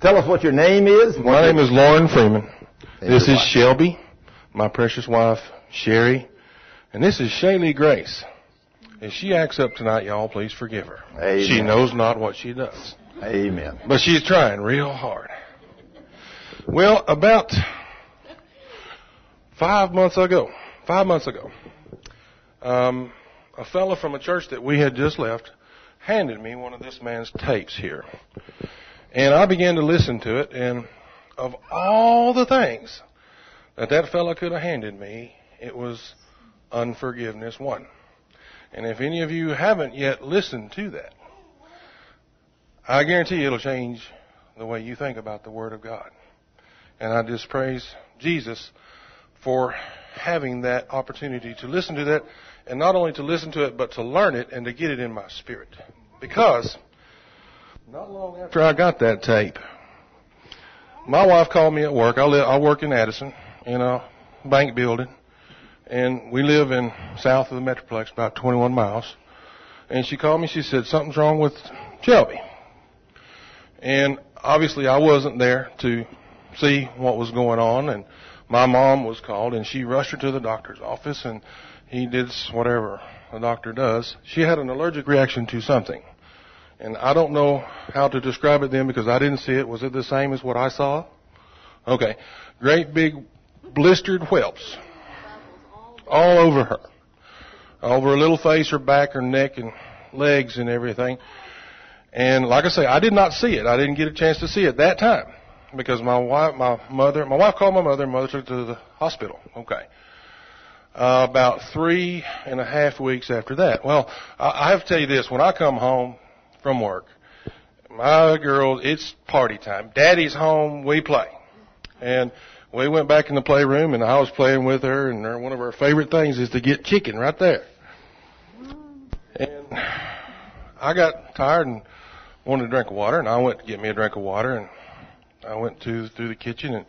Tell us what your name is. My name is Lauren Freeman. And This is wife. Shelby, my precious wife, Sherry, and this is Shaylee Grace. If she acts up tonight, y'all please forgive her. Amen. She knows not what she does. Amen. But she's trying real hard. Well, about five months ago, five months ago, um, a fellow from a church that we had just left handed me one of this man's tapes here. And I began to listen to it, and of all the things that that fellow could have handed me, it was Unforgiveness 1. And if any of you haven't yet listened to that, I guarantee it'll change the way you think about the Word of God. And I just praise Jesus for having that opportunity to listen to that, and not only to listen to it, but to learn it and to get it in my spirit. Because not long after I got that tape, my wife called me at work. I live, I work in Addison in a bank building, and we live in south of the Metroplex, about 21 miles. And she called me. She said something's wrong with Shelby. And obviously I wasn't there to see what was going on and my mom was called and she rushed her to the doctor's office and he did whatever a doctor does. She had an allergic reaction to something. And I don't know how to describe it then because I didn't see it. Was it the same as what I saw? Okay. Great big blistered whelps all over her. Over her little face, her back, her neck and legs and everything. And like I say, I did not see it. I didn't get a chance to see it that time because my wife, my mother, my wife called my mother, and mother took her to the hospital. Okay. Uh, about three and a half weeks after that. Well, I, I have to tell you this: when I come home from work, my girls, it's party time. Daddy's home, we play, and we went back in the playroom, and I was playing with her, and her, one of her favorite things is to get chicken right there. And I got tired and wanted a drink of water, and I went to get me a drink of water, and I went to through the kitchen, and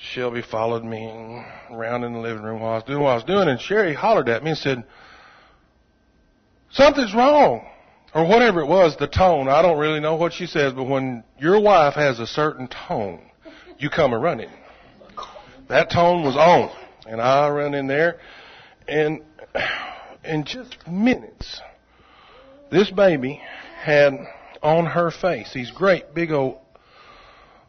Shelby followed me around in the living room while I was doing what I was doing, and Sherry hollered at me and said, "Something's wrong." Or whatever it was, the tone. I don't really know what she says, but when your wife has a certain tone, you come a running. That tone was on. And I ran in there, and in just minutes, this baby had on her face these great big old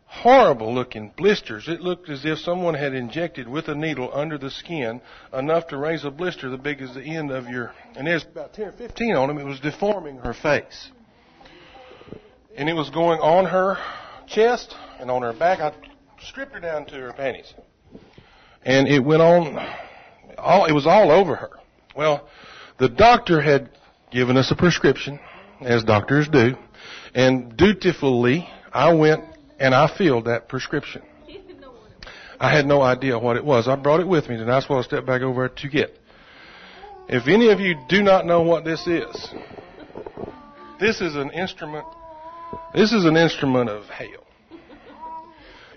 horrible looking blisters. It looked as if someone had injected with a needle under the skin enough to raise a blister the big as the end of your, and there's about 10 or 15 on them. It was deforming her face. And it was going on her chest and on her back. I stripped her down to her panties. And it went on, all, it was all over her. Well, the doctor had given us a prescription, as doctors do, and dutifully I went and I filled that prescription. I had no idea what it was. I brought it with me, and that's what I stepped back over to get. If any of you do not know what this is, this is an instrument. This is an instrument of hell.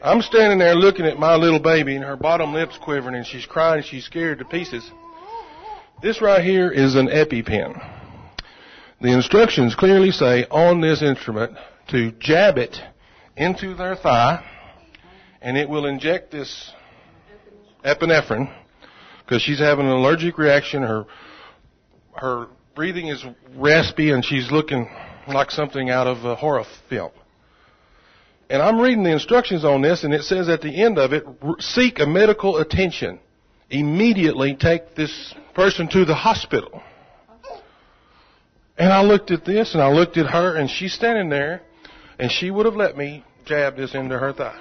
I'm standing there looking at my little baby, and her bottom lip's quivering, and she's crying, and she's scared to pieces. This right here is an EpiPen. The instructions clearly say on this instrument to jab it into their thigh, and it will inject this epinephrine because she's having an allergic reaction. Her her breathing is raspy, and she's looking like something out of a horror film. And I'm reading the instructions on this, and it says at the end of it, seek a medical attention. Immediately take this person to the hospital. And I looked at this, and I looked at her, and she's standing there, and she would have let me jab this into her thigh.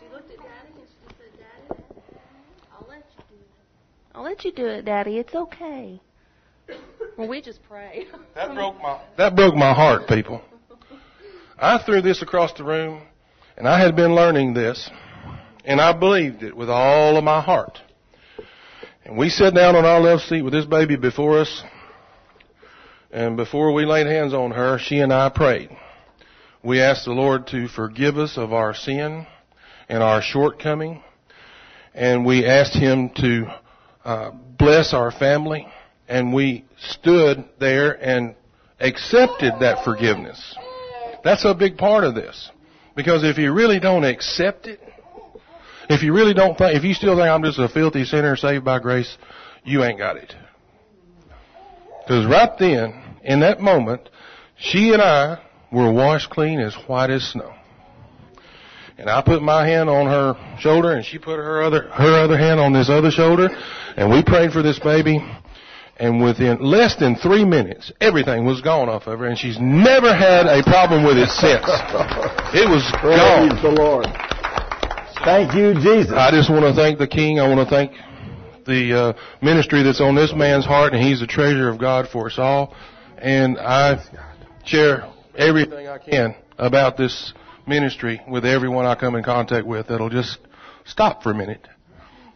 She looked at Daddy and she said, Daddy, I'll let you do it. I'll let you do it, Daddy. It's okay. Well, we just pray. That broke my that broke my heart, people. I threw this across the room, and I had been learning this, and I believed it with all of my heart. And we sat down on our left seat with this baby before us, and before we laid hands on her, she and I prayed. We asked the Lord to forgive us of our sin and our shortcoming, and we asked Him to uh, bless our family, and we stood there and accepted that forgiveness. That's a big part of this. Because if you really don't accept it, if you really don't think, if you still think I'm just a filthy sinner saved by grace, you ain't got it. Because right then, in that moment, she and I were washed clean as white as snow. And I put my hand on her shoulder and she put her other, her other hand on this other shoulder and we prayed for this baby and within less than three minutes, everything was gone off of her, and she's never had a problem with it since. It was Praise gone. the Lord. Thank you, Jesus. I just want to thank the King. I want to thank the uh, ministry that's on this man's heart, and he's the treasure of God for us all. And I share everything I can about this ministry with everyone I come in contact with that'll just stop for a minute.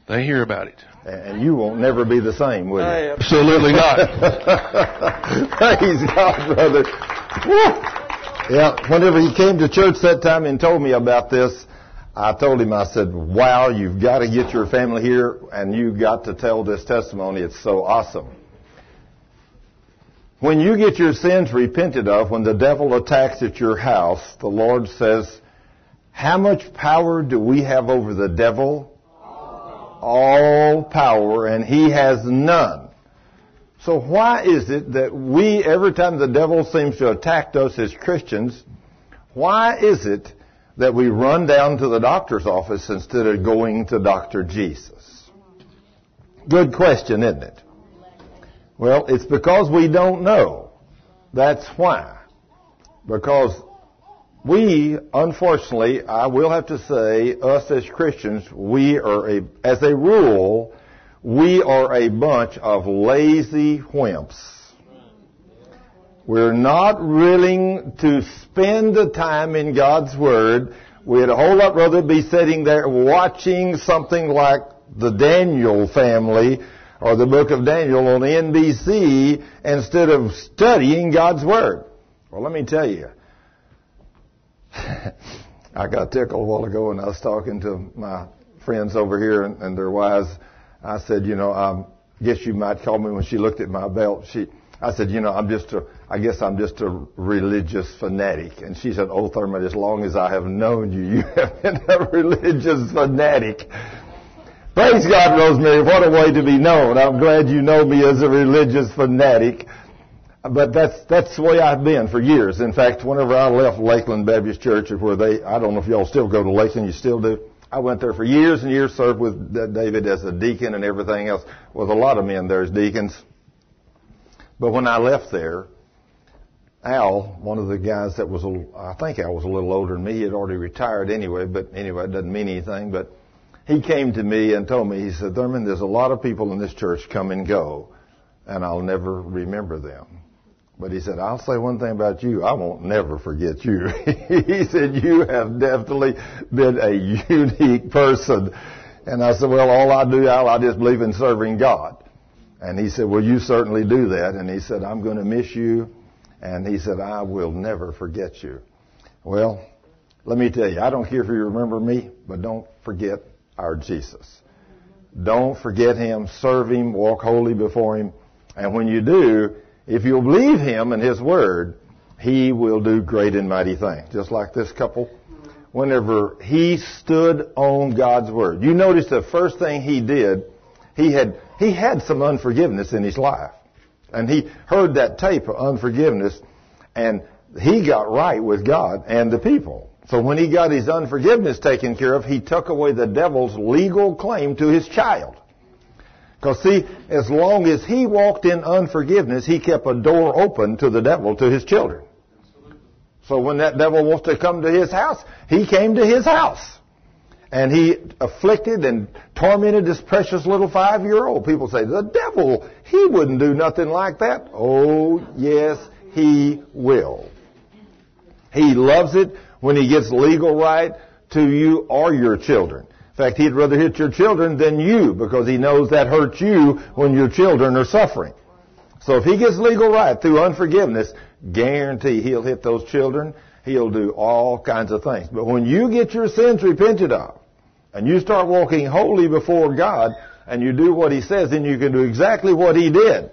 They hear about it. And you won't never be the same, will you? Absolutely not. Praise God, brother. Woo. Yeah, whenever he came to church that time and told me about this, I told him, I said, wow, you've got to get your family here and you've got to tell this testimony. It's so awesome. When you get your sins repented of, when the devil attacks at your house, the Lord says, how much power do we have over the devil? All power, and he has none. So why is it that we, every time the devil seems to attack us as Christians, why is it that we run down to the doctor's office instead of going to Dr. Jesus? Good question, isn't it? Well, it's because we don't know. That's why. Because we, unfortunately, I will have to say, us as Christians, we are a, as a rule, we are a bunch of lazy wimps. We're not willing to spend the time in God's Word. We'd a whole lot rather be sitting there watching something like the Daniel family or the book of Daniel on NBC instead of studying God's Word. Well, let me tell you, I got tickled a while ago when I was talking to my friends over here and, and their wives. I said, you know, I guess you might call me when she looked at my belt. She, I said, you know, I'm just a, I guess I'm just a religious fanatic. And she said, oh, Thurman, as long as I have known you, you have been a religious fanatic. Praise God, Rosemary. What a way to be known. I'm glad you know me as a religious fanatic. But that's, that's the way I've been for years. In fact, whenever I left Lakeland Baptist Church, where they, I don't know if y'all still go to Lakeland, you still do. I went there for years and years, served with David as a deacon and everything else, with a lot of men there as deacons. But when I left there, Al, one of the guys that was, a, I think Al was a little older than me, he had already retired anyway, but anyway, it doesn't mean anything, but he came to me and told me, he said, Thurman, there's a lot of people in this church come and go, and I'll never remember them. But he said, I'll say one thing about you. I won't never forget you. he said, you have definitely been a unique person. And I said, well, all I do, Al, I just believe in serving God. And he said, well, you certainly do that. And he said, I'm going to miss you. And he said, I will never forget you. Well, let me tell you, I don't care if you remember me, but don't forget our Jesus. Don't forget him, serve him, walk holy before him. And when you do, if you'll believe him and his word, he will do great and mighty things. Just like this couple. Whenever he stood on God's word. You notice the first thing he did, he had, he had some unforgiveness in his life. And he heard that tape of unforgiveness and he got right with God and the people. So when he got his unforgiveness taken care of, he took away the devil's legal claim to his child. Because see, as long as he walked in unforgiveness, he kept a door open to the devil, to his children. So when that devil wants to come to his house, he came to his house. And he afflicted and tormented this precious little five-year-old. People say, the devil, he wouldn't do nothing like that. Oh, yes, he will. He loves it when he gets legal right to you or your children. In fact, he'd rather hit your children than you because he knows that hurts you when your children are suffering. So if he gets legal right through unforgiveness, guarantee he'll hit those children. He'll do all kinds of things. But when you get your sins repented of and you start walking holy before God and you do what he says, then you can do exactly what he did.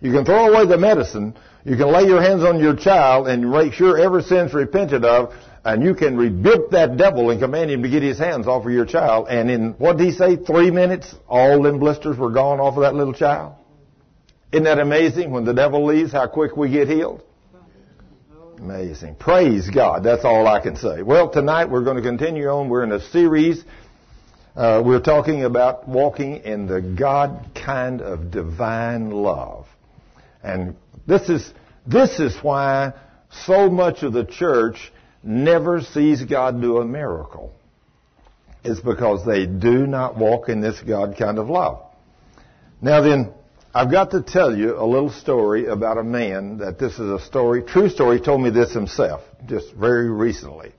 You can throw away the medicine. You can lay your hands on your child and make sure every sin's repented of and you can rebuke that devil and command him to get his hands off of your child. And in, what did he say, three minutes, all them blisters were gone off of that little child? Isn't that amazing? When the devil leaves, how quick we get healed? Amazing. Praise God. That's all I can say. Well, tonight we're going to continue on. We're in a series. Uh, we're talking about walking in the God kind of divine love. And this is, this is why so much of the church never sees God do a miracle. It's because they do not walk in this God kind of love. Now then, I've got to tell you a little story about a man that this is a story, true story, told me this himself just very recently.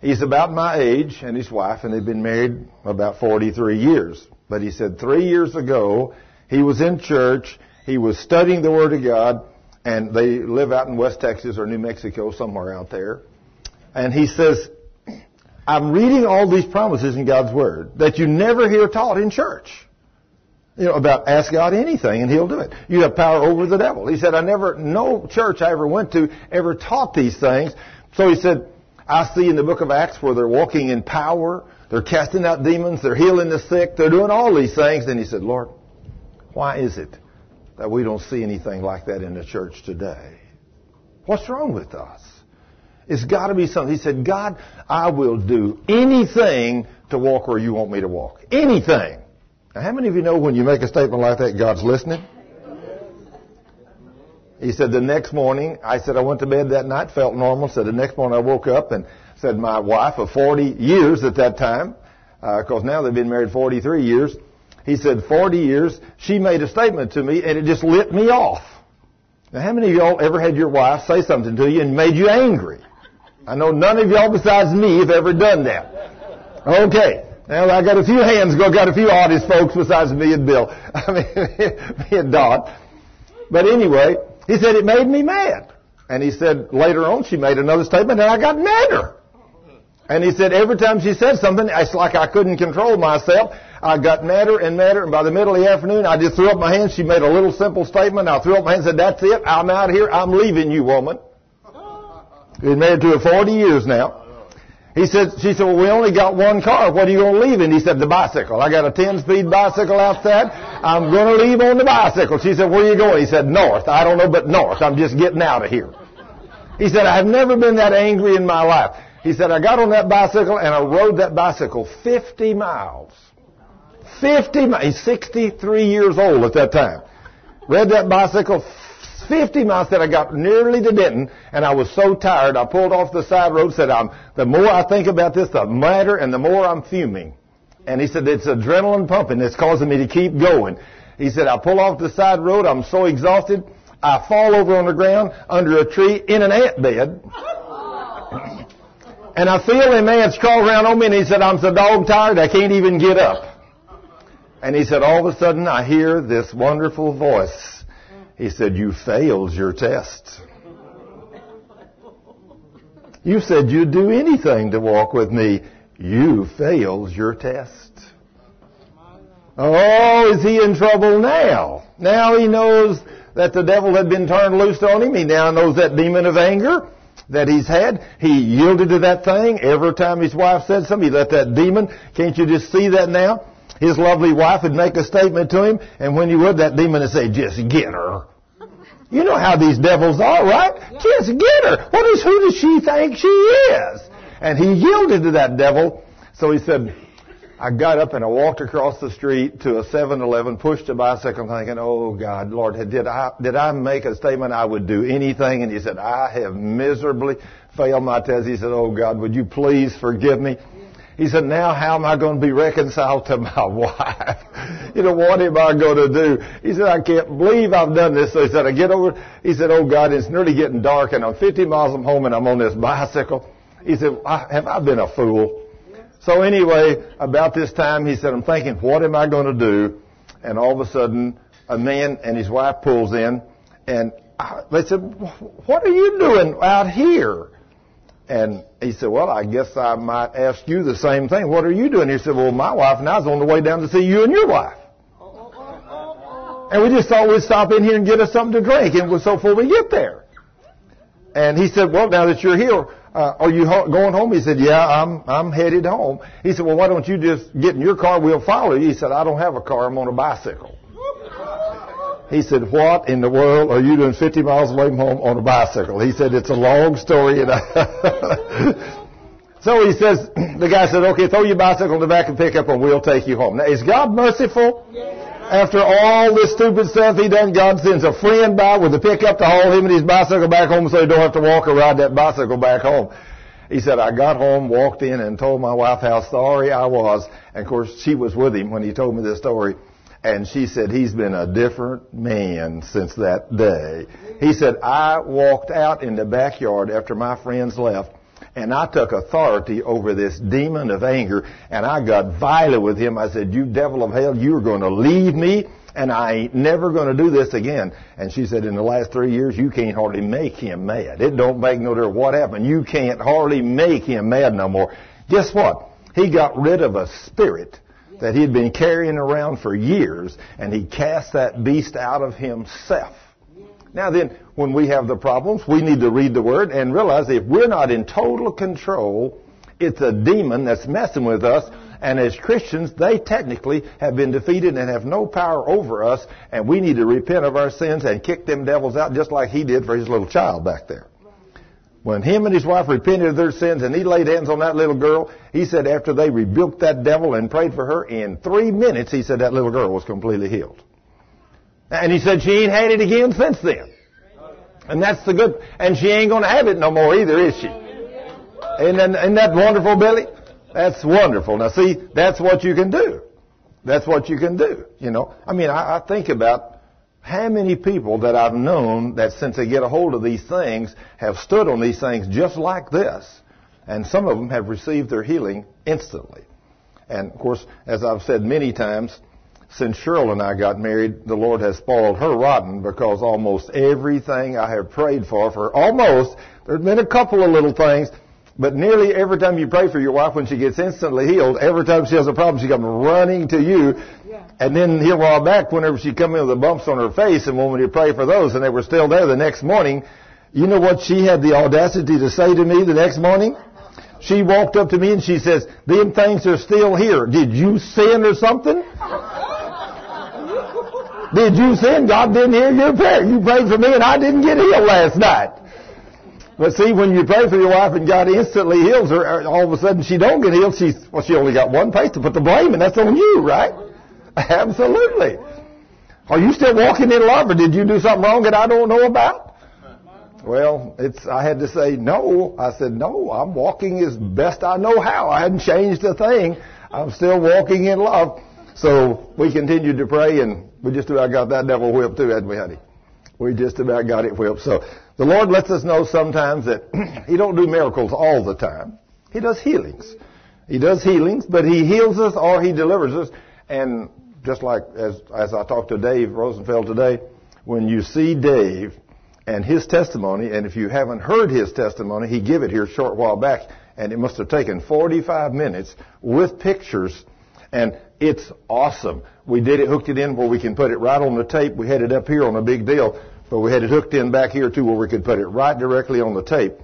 He's about my age and his wife, and they've been married about 43 years. But he said three years ago, he was in church, he was studying the Word of God, and they live out in West Texas or New Mexico, somewhere out there. And he says, I'm reading all these promises in God's Word that you never hear taught in church. You know, about ask God anything and He'll do it. You have power over the devil. He said, I never, no church I ever went to ever taught these things. So he said, I see in the book of Acts where they're walking in power, they're casting out demons, they're healing the sick, they're doing all these things. And he said, Lord, why is it that we don't see anything like that in the church today? What's wrong with us? It's got to be something. He said, God, I will do anything to walk where you want me to walk. Anything. Now, how many of you know when you make a statement like that, God's listening? He said the next morning, I said I went to bed that night, felt normal. Said the next morning I woke up and said my wife of 40 years at that time, because uh, now they've been married 43 years. He said 40 years. She made a statement to me and it just lit me off. Now, how many of y'all ever had your wife say something to you and made you angry? I know none of y'all besides me have ever done that. Okay. Now I got a few hands go, got a few artist folks besides me and Bill. I mean, me and Dot. But anyway, he said it made me mad. And he said later on she made another statement and I got madder. And he said every time she said something, it's like I couldn't control myself. I got madder and madder, and by the middle of the afternoon, I just threw up my hands. She made a little simple statement. I threw up my hands and said, that's it. I'm out of here. I'm leaving you, woman. Been married to her 40 years now. He said, she said, well, we only got one car. What are you going to leave in? He said, the bicycle. I got a 10-speed bicycle outside. I'm going to leave on the bicycle. She said, where are you going? He said, north. I don't know, but north. I'm just getting out of here. He said, I've never been that angry in my life. He said, I got on that bicycle and I rode that bicycle 50 miles. 50 miles. He's 63 years old at that time. Read that bicycle 50 miles that I got nearly to Denton, and I was so tired, I pulled off the side road, said, I'm, the more I think about this, the madder and the more I'm fuming. And he said, it's adrenaline pumping that's causing me to keep going. He said, I pull off the side road, I'm so exhausted, I fall over on the ground under a tree in an ant bed. and I feel them ants crawl around on me, and he said, I'm so dog tired, I can't even get up. And he said, all of a sudden I hear this wonderful voice he said, You failed your test. You said you'd do anything to walk with me. You failed your test. Oh, is he in trouble now? Now he knows that the devil had been turned loose on him. He now knows that demon of anger that he's had. He yielded to that thing. Every time his wife said something, he let that demon. Can't you just see that now? His lovely wife would make a statement to him, and when he would, that demon would say, just get her. You know how these devils are, right? Just get her. What is, who does she think she is? And he yielded to that devil. So he said, I got up and I walked across the street to a 7-Eleven, pushed a bicycle thinking, oh God, Lord, did I, did I make a statement I would do anything? And he said, I have miserably failed my test. He said, oh God, would you please forgive me? He said, now how am I going to be reconciled to my wife? you know, what am I going to do? He said, I can't believe I've done this. So he said, I get over, he said, oh God, it's nearly getting dark and I'm 50 miles from home and I'm on this bicycle. He said, have I been a fool? So anyway, about this time, he said, I'm thinking, what am I going to do? And all of a sudden, a man and his wife pulls in and they said, what are you doing out here? And he said, well, I guess I might ask you the same thing. What are you doing? He said, well, my wife and I was on the way down to see you and your wife. And we just thought we'd stop in here and get us something to drink. And so full we get there. And he said, well, now that you're here, uh, are you ho- going home? He said, yeah, I'm, I'm headed home. He said, well, why don't you just get in your car? We'll follow you. He said, I don't have a car. I'm on a bicycle. He said, what in the world are you doing 50 miles away from home on a bicycle? He said, it's a long story. And I so he says, the guy said, okay, throw your bicycle in the back and pick up and we'll take you home. Now, is God merciful? After all this stupid stuff he done, God sends a friend by with a pickup to haul him and his bicycle back home so he don't have to walk or ride that bicycle back home. He said, I got home, walked in, and told my wife how sorry I was. And of course, she was with him when he told me this story. And she said, he's been a different man since that day. He said, I walked out in the backyard after my friends left and I took authority over this demon of anger and I got violent with him. I said, you devil of hell, you're going to leave me and I ain't never going to do this again. And she said, in the last three years, you can't hardly make him mad. It don't make no difference what happened. You can't hardly make him mad no more. Guess what? He got rid of a spirit that he'd been carrying around for years and he cast that beast out of himself. Now then, when we have the problems, we need to read the Word and realize if we're not in total control, it's a demon that's messing with us. And as Christians, they technically have been defeated and have no power over us. And we need to repent of our sins and kick them devils out just like he did for his little child back there. When him and his wife repented of their sins and he laid hands on that little girl, he said after they rebuked that devil and prayed for her, in three minutes, he said that little girl was completely healed. And he said she ain't had it again since then. And that's the good, and she ain't gonna have it no more either, is she? Isn't that, isn't that wonderful, Billy? That's wonderful. Now see, that's what you can do. That's what you can do. You know, I mean, I, I think about how many people that I've known that since they get a hold of these things have stood on these things just like this. And some of them have received their healing instantly. And of course, as I've said many times, since Cheryl and I got married, the Lord has spoiled her rotten because almost everything I have prayed for, for almost, there's been a couple of little things, but nearly every time you pray for your wife when she gets instantly healed, every time she has a problem, she comes running to you. Yeah. And then here a while back, whenever she come in with the bumps on her face and me to pray for those and they were still there the next morning, you know what she had the audacity to say to me the next morning? She walked up to me and she says, them things are still here. Did you sin or something? Did you sin? God didn't hear your prayer. You prayed for me and I didn't get healed last night. But see, when you pray for your wife and God instantly heals her, uh, all of a sudden she don't get healed. She's, well, she only got one place to put the blame and that's on you, right? Absolutely. Are you still walking in love or did you do something wrong that I don't know about? Well, it's, I had to say no. I said, no, I'm walking as best I know how. I hadn't changed a thing. I'm still walking in love. So we continued to pray and we just about got that devil whipped too, hadn't we, honey? We just about got it whipped. So the Lord lets us know sometimes that He don't do miracles all the time. He does healings. He does healings, but He heals us or He delivers us. And just like as, as I talked to Dave Rosenfeld today, when you see Dave and his testimony, and if you haven't heard his testimony, he gave it here a short while back, and it must have taken 45 minutes with pictures and it's awesome. We did it, hooked it in where we can put it right on the tape. We had it up here on a big deal, but we had it hooked in back here too where we could put it right directly on the tape.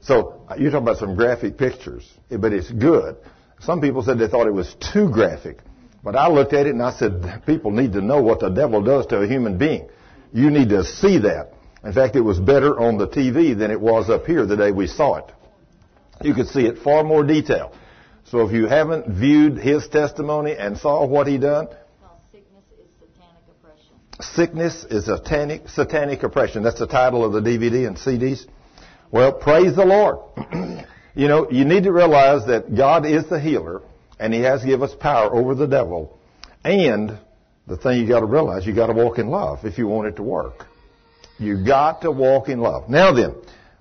So uh, you're talking about some graphic pictures, eh, but it's good. Some people said they thought it was too graphic. But I looked at it and I said, people need to know what the devil does to a human being. You need to see that. In fact, it was better on the TV than it was up here the day we saw it. You could see it far more detail. So if you haven't viewed his testimony and saw what he done, Sickness is satanic, satanic oppression. That's the title of the DVD and CDs. Well, praise the Lord. you know, you need to realize that God is the healer and he has given us power over the devil. And the thing you got to realize, you got to walk in love if you want it to work. You got to walk in love. Now then,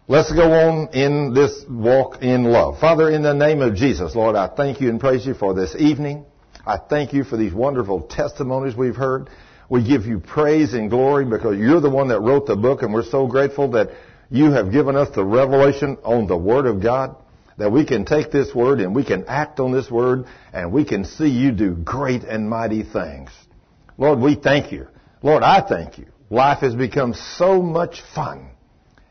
Let's go on in this walk in love. Father, in the name of Jesus, Lord, I thank you and praise you for this evening. I thank you for these wonderful testimonies we've heard. We give you praise and glory because you're the one that wrote the book and we're so grateful that you have given us the revelation on the Word of God that we can take this Word and we can act on this Word and we can see you do great and mighty things. Lord, we thank you. Lord, I thank you. Life has become so much fun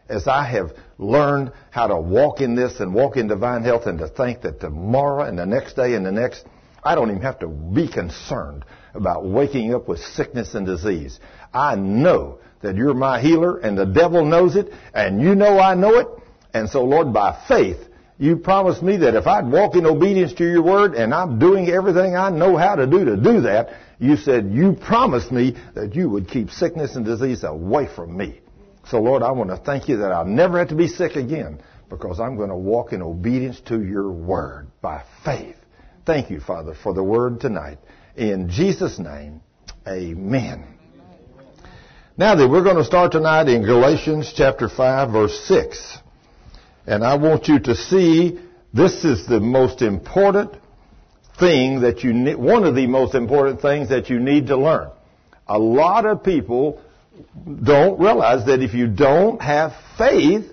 as I have learned how to walk in this and walk in divine health and to think that tomorrow and the next day and the next, I don't even have to be concerned about waking up with sickness and disease. I know that you're my healer and the devil knows it and you know I know it. And so Lord, by faith, you promised me that if I'd walk in obedience to your word and I'm doing everything I know how to do to do that, you said you promised me that you would keep sickness and disease away from me. So Lord, I want to thank you that I'll never have to be sick again because I'm going to walk in obedience to your word by faith. Thank you, Father, for the word tonight. In Jesus' name, amen. Now then, we're going to start tonight in Galatians chapter 5 verse 6. And I want you to see this is the most important thing that you need, one of the most important things that you need to learn. A lot of people don't realize that if you don't have faith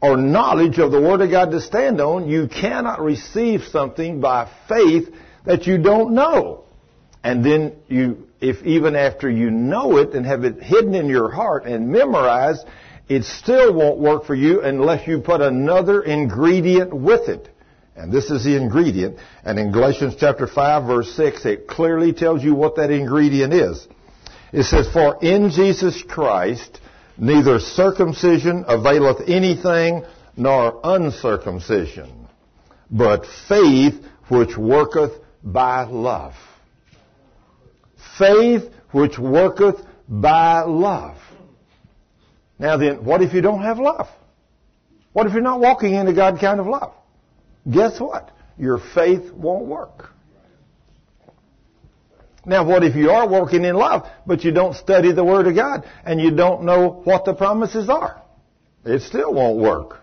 or knowledge of the Word of God to stand on, you cannot receive something by faith that you don't know. And then you, if even after you know it and have it hidden in your heart and memorized, it still won't work for you unless you put another ingredient with it. And this is the ingredient. And in Galatians chapter 5 verse 6, it clearly tells you what that ingredient is. It says, For in Jesus Christ neither circumcision availeth anything, nor uncircumcision, but faith which worketh by love. Faith which worketh by love. Now then, what if you don't have love? What if you're not walking in the God kind of love? Guess what? Your faith won't work. Now, what if you are walking in love, but you don't study the Word of God and you don't know what the promises are? It still won't work.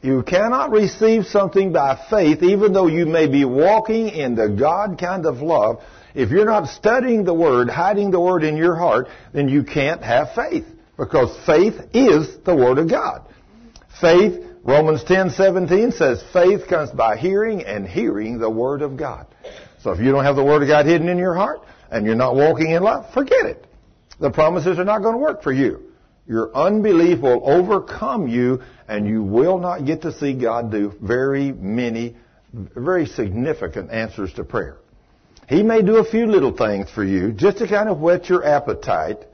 You cannot receive something by faith, even though you may be walking in the God kind of love. If you're not studying the Word, hiding the Word in your heart, then you can't have faith. Because faith is the Word of God. Faith, Romans 10, 17 says, faith comes by hearing and hearing the Word of God. So if you don't have the Word of God hidden in your heart and you're not walking in love, forget it. The promises are not going to work for you. Your unbelief will overcome you and you will not get to see God do very many, very significant answers to prayer. He may do a few little things for you just to kind of whet your appetite.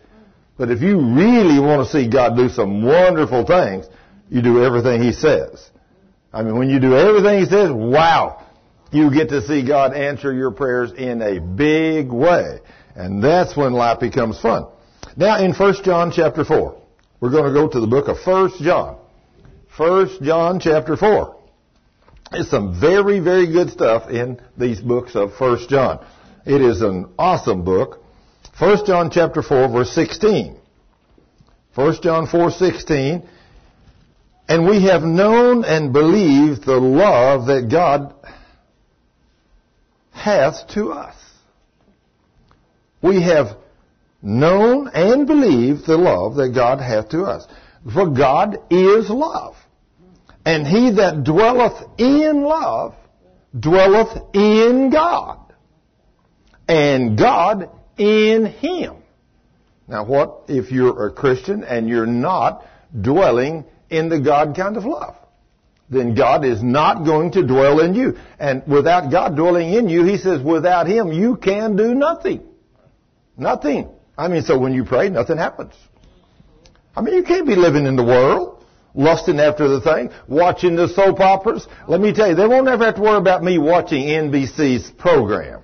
But if you really want to see God do some wonderful things, you do everything He says. I mean, when you do everything He says, wow, you get to see God answer your prayers in a big way. And that's when life becomes fun. Now in 1 John chapter 4, we're going to go to the book of 1 John. 1 John chapter 4. There's some very, very good stuff in these books of 1 John. It is an awesome book. 1 John chapter 4 verse 16. 1 John 4, 16. And we have known and believed the love that God hath to us. We have known and believed the love that God hath to us. For God is love. And he that dwelleth in love dwelleth in God. And God in him. Now what if you're a Christian and you're not dwelling in the God kind of love? then God is not going to dwell in you. And without God dwelling in you, He says, without Him, you can do nothing. Nothing. I mean, so when you pray, nothing happens. I mean, you can't be living in the world, lusting after the thing, watching the soap operas. Let me tell you, they won't ever have to worry about me watching NBC's program.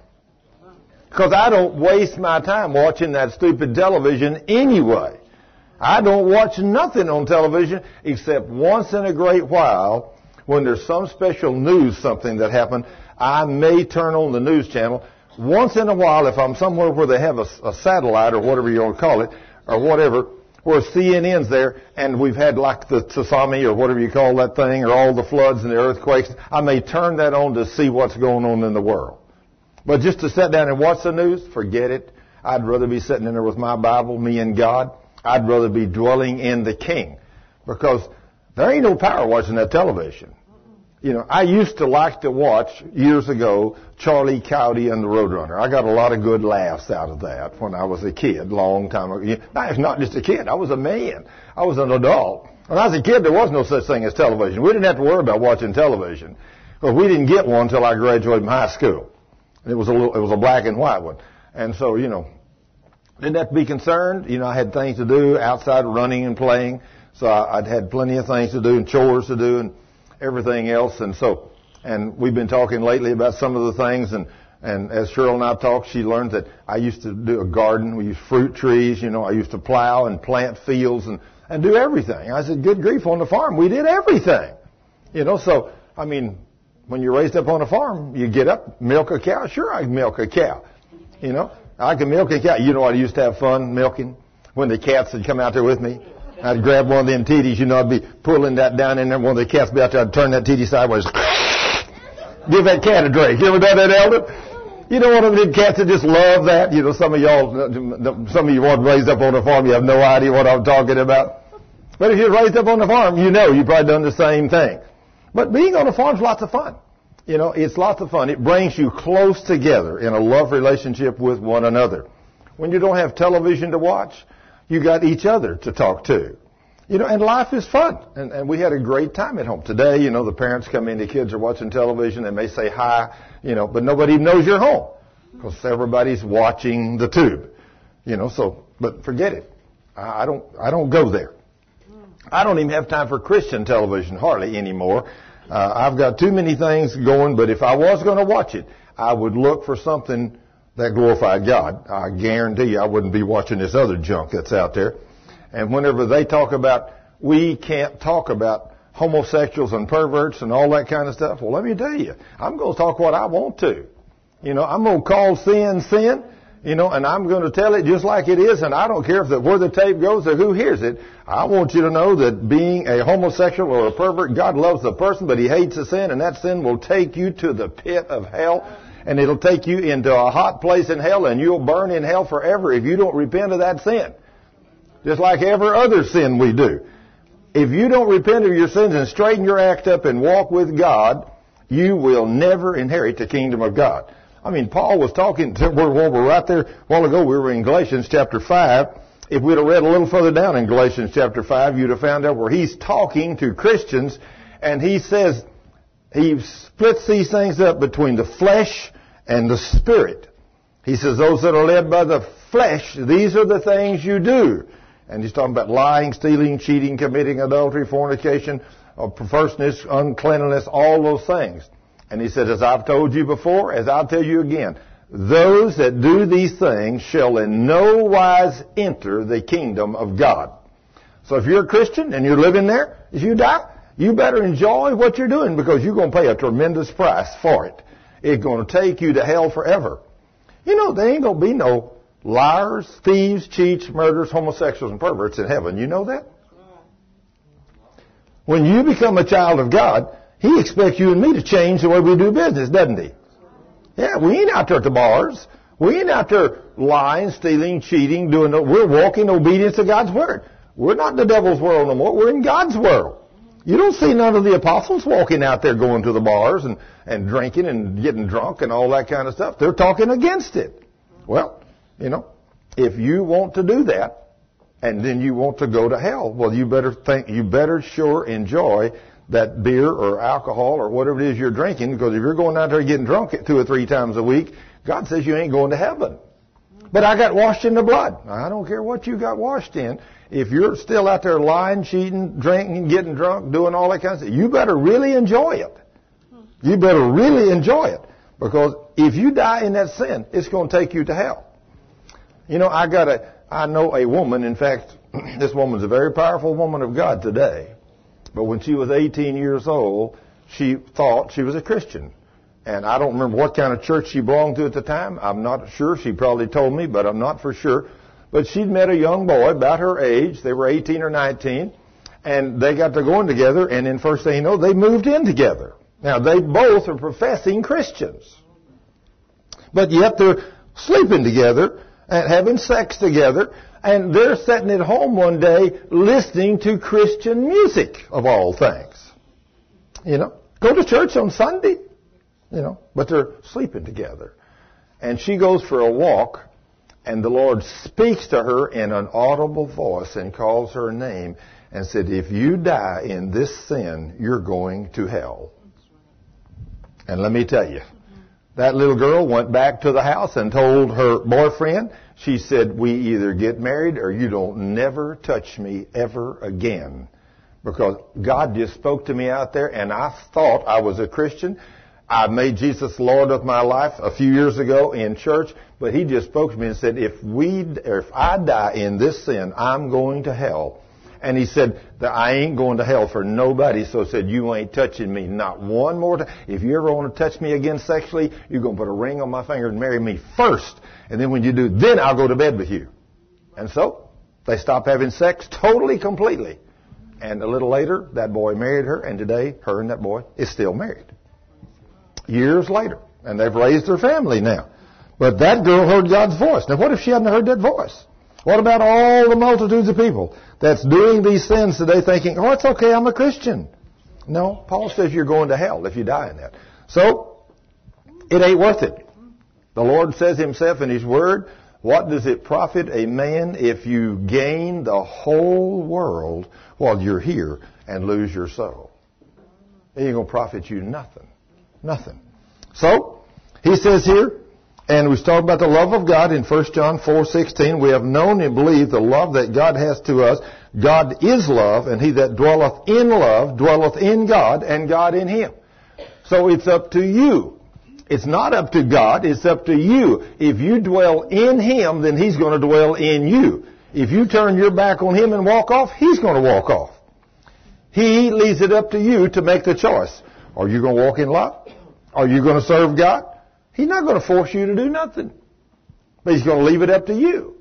Because I don't waste my time watching that stupid television anyway. I don't watch nothing on television except once in a great while when there's some special news something that happened. I may turn on the news channel once in a while if I'm somewhere where they have a, a satellite or whatever you want to call it or whatever where CNN's there and we've had like the tsunami or whatever you call that thing or all the floods and the earthquakes. I may turn that on to see what's going on in the world. But just to sit down and watch the news, forget it. I'd rather be sitting in there with my Bible, me and God. I'd rather be dwelling in the King because there ain't no power watching that television. You know, I used to like to watch years ago Charlie Coyote and the Roadrunner. I got a lot of good laughs out of that when I was a kid, long time ago. It's not just a kid. I was a man. I was an adult. When I was a kid, there was no such thing as television. We didn't have to worry about watching television because we didn't get one until I graduated from high school. It was a little, it was a black and white one, and so you know, didn't have to be concerned. You know, I had things to do outside running and playing, so I, I'd had plenty of things to do and chores to do and everything else, and so, and we've been talking lately about some of the things and. And as Cheryl and I talked, she learned that I used to do a garden. We used fruit trees, you know. I used to plow and plant fields and and do everything. I said, good grief, on the farm, we did everything. You know, so, I mean, when you're raised up on a farm, you get up, milk a cow. Sure, I can milk a cow. You know, I can milk a cow. You know, I used to have fun milking when the cats would come out there with me. I'd grab one of them titties, you know, I'd be pulling that down in there. One of the cats be out there, I'd turn that titty sideways. Give that cat a drink. You ever done that, Elder? You know, one of them cats that just love that. You know, some of y'all, some of you weren't raised up on a farm. You have no idea what I'm talking about. But if you're raised up on the farm, you know you've probably done the same thing. But being on a farm's lots of fun. You know, it's lots of fun. It brings you close together in a love relationship with one another. When you don't have television to watch, you got each other to talk to. You know, and life is fun. And, and we had a great time at home. Today, you know, the parents come in, the kids are watching television, they may say hi, you know, but nobody knows you're home. Because everybody's watching the tube. You know, so, but forget it. I don't, I don't go there. I don't even have time for Christian television hardly anymore. Uh, I've got too many things going, but if I was going to watch it, I would look for something that glorified God. I guarantee you I wouldn't be watching this other junk that's out there. And whenever they talk about, we can't talk about homosexuals and perverts and all that kind of stuff, well, let me tell you, I'm going to talk what I want to. You know, I'm going to call sin sin you know, and I'm going to tell it just like it is, and I don't care if the, where the tape goes or who hears it. I want you to know that being a homosexual or a pervert, God loves the person, but He hates the sin, and that sin will take you to the pit of hell, and it'll take you into a hot place in hell, and you'll burn in hell forever if you don't repent of that sin. Just like every other sin we do. If you don't repent of your sins and straighten your act up and walk with God, you will never inherit the kingdom of God. I mean, Paul was talking, to, we were right there a while ago, we were in Galatians chapter 5. If we'd have read a little further down in Galatians chapter 5, you'd have found out where he's talking to Christians, and he says, he splits these things up between the flesh and the spirit. He says, those that are led by the flesh, these are the things you do. And he's talking about lying, stealing, cheating, committing adultery, fornication, uh, perverseness, uncleanliness, all those things. And he said, as I've told you before, as I'll tell you again, those that do these things shall in no wise enter the kingdom of God. So if you're a Christian and you're living there, if you die, you better enjoy what you're doing because you're going to pay a tremendous price for it. It's going to take you to hell forever. You know, there ain't going to be no liars, thieves, cheats, murderers, homosexuals, and perverts in heaven. You know that? When you become a child of God, he expects you and me to change the way we do business, doesn't he? Yeah, we ain't out there at the bars. We ain't out there lying, stealing, cheating, doing. No, we're walking obedience to God's word. We're not in the devil's world no more. We're in God's world. You don't see none of the apostles walking out there going to the bars and, and drinking and getting drunk and all that kind of stuff. They're talking against it. Well, you know, if you want to do that, and then you want to go to hell, well, you better think, you better sure enjoy that beer or alcohol or whatever it is you're drinking, because if you're going out there getting drunk two or three times a week, God says you ain't going to heaven. But I got washed in the blood. I don't care what you got washed in. If you're still out there lying, cheating, drinking, getting drunk, doing all that kind of stuff, you better really enjoy it. You better really enjoy it. Because if you die in that sin, it's going to take you to hell. You know, I got a, I know a woman, in fact, this woman's a very powerful woman of God today. But when she was 18 years old, she thought she was a Christian. And I don't remember what kind of church she belonged to at the time. I'm not sure. She probably told me, but I'm not for sure. But she'd met a young boy about her age. They were 18 or 19. And they got to going together. And then first thing you know, they moved in together. Now, they both are professing Christians. But yet they're sleeping together and having sex together and they're sitting at home one day listening to Christian music of all things. You know, go to church on Sunday, you know, but they're sleeping together. And she goes for a walk and the Lord speaks to her in an audible voice and calls her name. and said, if you die in this sin, you're going to hell. And let me tell you, that little girl went back to the house and told her boyfriend, she said, we either get married or you don't never touch me ever again. Because God just spoke to me out there and I thought I was a Christian. I made Jesus Lord of my life a few years ago in church, but He just spoke to me and said, if we, if I die in this sin, I'm going to hell. And he said I ain't going to hell for nobody. So he said, you ain't touching me not one more time. If you ever want to touch me again sexually, you're going to put a ring on my finger and marry me first. And then when you do, then I'll go to bed with you. And so they stopped having sex totally, completely. And a little later, that boy married her, and today, her and that boy is still married. Years later. And they've raised their family now. But that girl heard God's voice. Now what if she hadn't heard that voice? What about all the multitudes of people that's doing these sins today thinking, oh, it's okay, I'm a Christian? No, Paul says you're going to hell if you die in that. So, it ain't worth it. The Lord says himself in his word, what does it profit a man if you gain the whole world while you're here and lose your soul? It ain't going to profit you nothing. Nothing. So, he says here, and we talking about the love of God in 1 John 4:16. We have known and believed the love that God has to us. God is love, and he that dwelleth in love dwelleth in God, and God in him. So it's up to you. It's not up to God, it's up to you. If you dwell in him, then he's going to dwell in you. If you turn your back on him and walk off, he's going to walk off. He leaves it up to you to make the choice. Are you going to walk in love? Are you going to serve God? He's not going to force you to do nothing. But he's going to leave it up to you.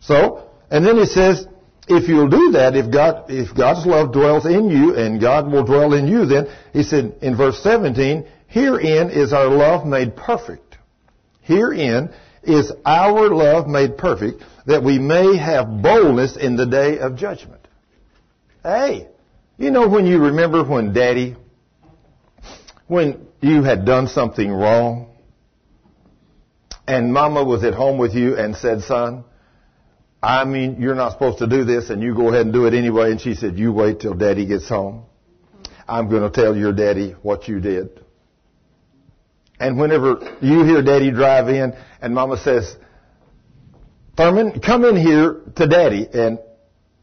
So, and then he says, if you'll do that, if God, if God's love dwells in you and God will dwell in you, then he said in verse 17, herein is our love made perfect. Herein is our love made perfect that we may have boldness in the day of judgment. Hey, you know when you remember when daddy, when you had done something wrong and mama was at home with you and said, son, I mean, you're not supposed to do this and you go ahead and do it anyway. And she said, you wait till daddy gets home. I'm going to tell your daddy what you did. And whenever you hear daddy drive in and mama says, Thurman, come in here to daddy. And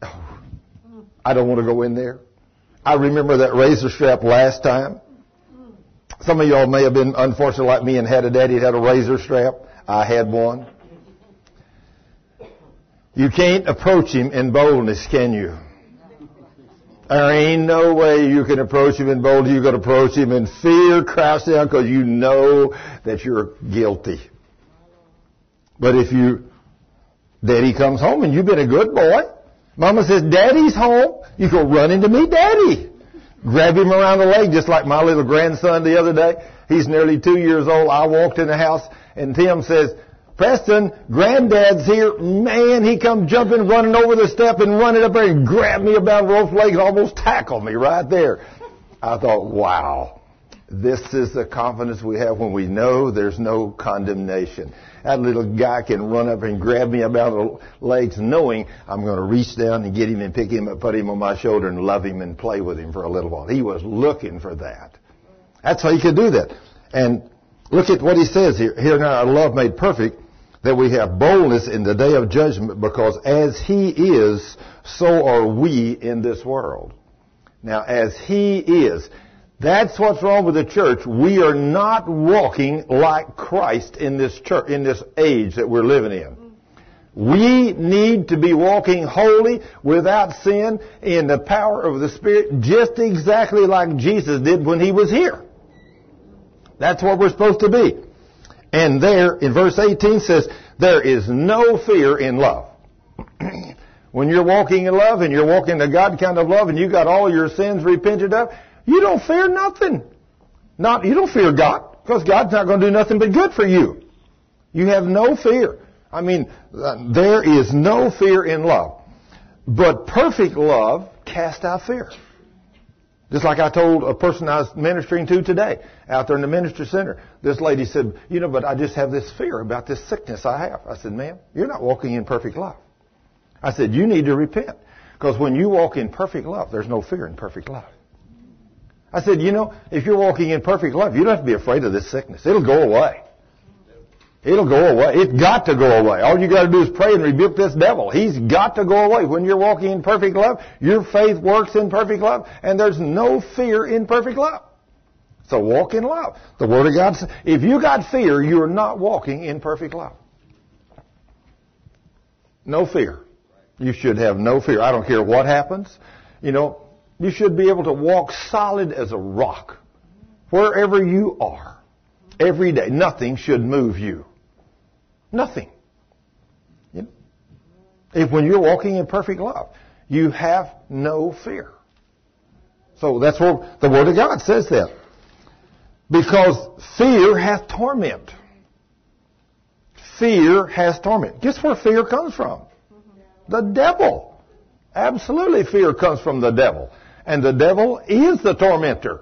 oh, I don't want to go in there. I remember that razor strap last time. Some of y'all may have been unfortunate like me and had a daddy that had a razor strap. I had one. You can't approach him in boldness, can you? There ain't no way you can approach him in boldness. You can approach him in fear, crouch down, because you know that you're guilty. But if you, daddy comes home and you've been a good boy, mama says, daddy's home, you go running to meet daddy. Grab him around the leg, just like my little grandson the other day. He's nearly two years old. I walked in the house and Tim says, Preston, granddad's here. Man, he come jumping, running over the step and running up there and grabbed me about both legs, almost tackled me right there. I thought, wow, this is the confidence we have when we know there's no condemnation. That little guy can run up and grab me about the legs knowing I'm going to reach down and get him and pick him up, put him on my shoulder and love him and play with him for a little while. He was looking for that. That's how he could do that. And Look at what he says here. Here now our love made perfect, that we have boldness in the day of judgment, because as he is, so are we in this world. Now, as he is, that's what's wrong with the church. We are not walking like Christ in this church, in this age that we're living in. We need to be walking holy, without sin, in the power of the Spirit, just exactly like Jesus did when he was here. That's what we're supposed to be. And there, in verse 18 says, there is no fear in love. when you're walking in love and you're walking the God kind of love and you've got all your sins repented of, you don't fear nothing. Not, you don't fear God because God's not going to do nothing but good for you. You have no fear. I mean, uh, there is no fear in love. But perfect love casts out fear. Just like I told a person I was ministering to today out there in the ministry center. This lady said, you know, but I just have this fear about this sickness I have. I said, ma'am, you're not walking in perfect love. I said, you need to repent. Because when you walk in perfect love, there's no fear in perfect love. I said, you know, if you're walking in perfect love, you don't have to be afraid of this sickness. It'll go away. It'll go away. It's got to go away. All you got to do is pray and rebuke this devil. He's got to go away. When you're walking in perfect love, your faith works in perfect love, and there's no fear in perfect love. So walk in love. The Word of God says, if you got fear, you're not walking in perfect love. No fear. You should have no fear. I don't care what happens. You know, you should be able to walk solid as a rock wherever you are every day. Nothing should move you. Nothing. If when you're walking in perfect love, you have no fear. So that's what the Word of God says that. Because fear hath torment. Fear has torment. Guess where fear comes from? The devil. Absolutely fear comes from the devil. And the devil is the tormentor.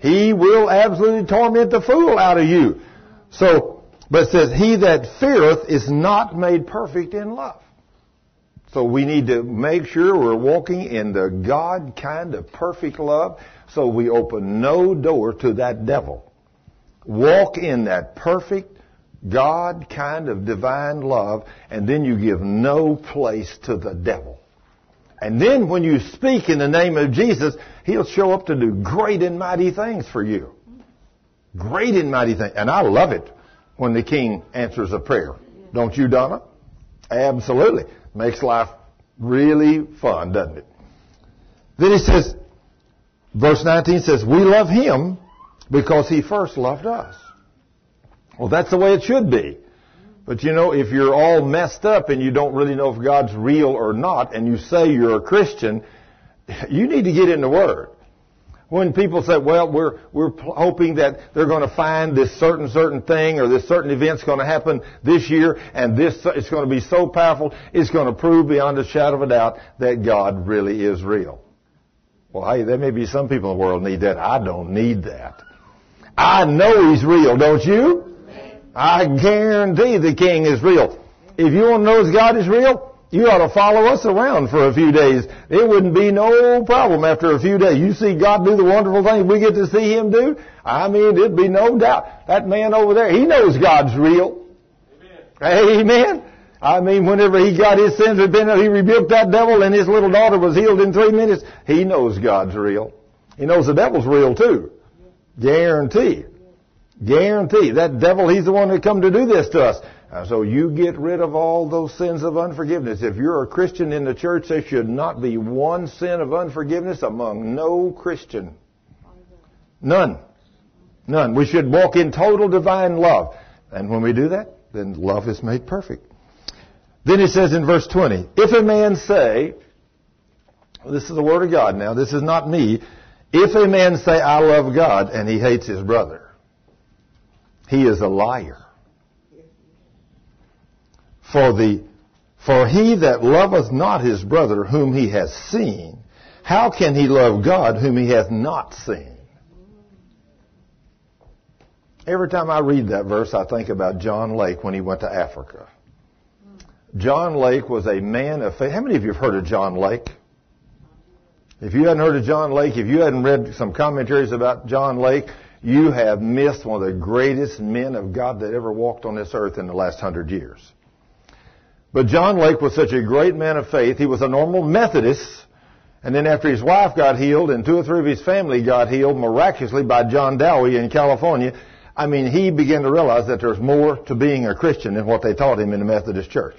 He will absolutely torment the fool out of you. So, but it says, he that feareth is not made perfect in love. So we need to make sure we're walking in the God kind of perfect love so we open no door to that devil. Walk in that perfect God kind of divine love and then you give no place to the devil. And then when you speak in the name of Jesus, He'll show up to do great and mighty things for you. Great and mighty things. And I love it when the King answers a prayer. Don't you, Donna? Absolutely. Makes life really fun, doesn't it? Then he says, verse 19 says, we love Him because He first loved us. Well, that's the way it should be. But you know, if you're all messed up and you don't really know if God's real or not, and you say you're a Christian, you need to get in the Word. When people say, well, we're, we're hoping that they're going to find this certain, certain thing or this certain event's going to happen this year and this, it's going to be so powerful, it's going to prove beyond a shadow of a doubt that God really is real. Well, hey, there may be some people in the world need that. I don't need that. I know He's real, don't you? I guarantee the King is real. If you want to know if God is real, you ought to follow us around for a few days. It wouldn't be no problem after a few days. You see God do the wonderful things we get to see Him do. I mean, it'd be no doubt. That man over there, he knows God's real. Amen. Amen. I mean, whenever he got his sins repented, he rebuked that devil and his little daughter was healed in three minutes. He knows God's real. He knows the devil's real too. Guarantee. Guarantee. That devil, he's the one that come to do this to us. Uh, so you get rid of all those sins of unforgiveness. If you're a Christian in the church, there should not be one sin of unforgiveness among no Christian. None. None. We should walk in total divine love. And when we do that, then love is made perfect. Then he says in verse 20, if a man say, this is the word of God now, this is not me, if a man say, I love God, and he hates his brother, he is a liar. For the, for he that loveth not his brother whom he has seen, how can he love God whom he hath not seen? Every time I read that verse, I think about John Lake when he went to Africa. John Lake was a man of faith. How many of you have heard of John Lake? If you hadn't heard of John Lake, if you hadn't read some commentaries about John Lake, you have missed one of the greatest men of God that ever walked on this earth in the last hundred years. But John Lake was such a great man of faith. He was a normal Methodist. And then after his wife got healed and two or three of his family got healed miraculously by John Dowie in California, I mean, he began to realize that there's more to being a Christian than what they taught him in the Methodist church.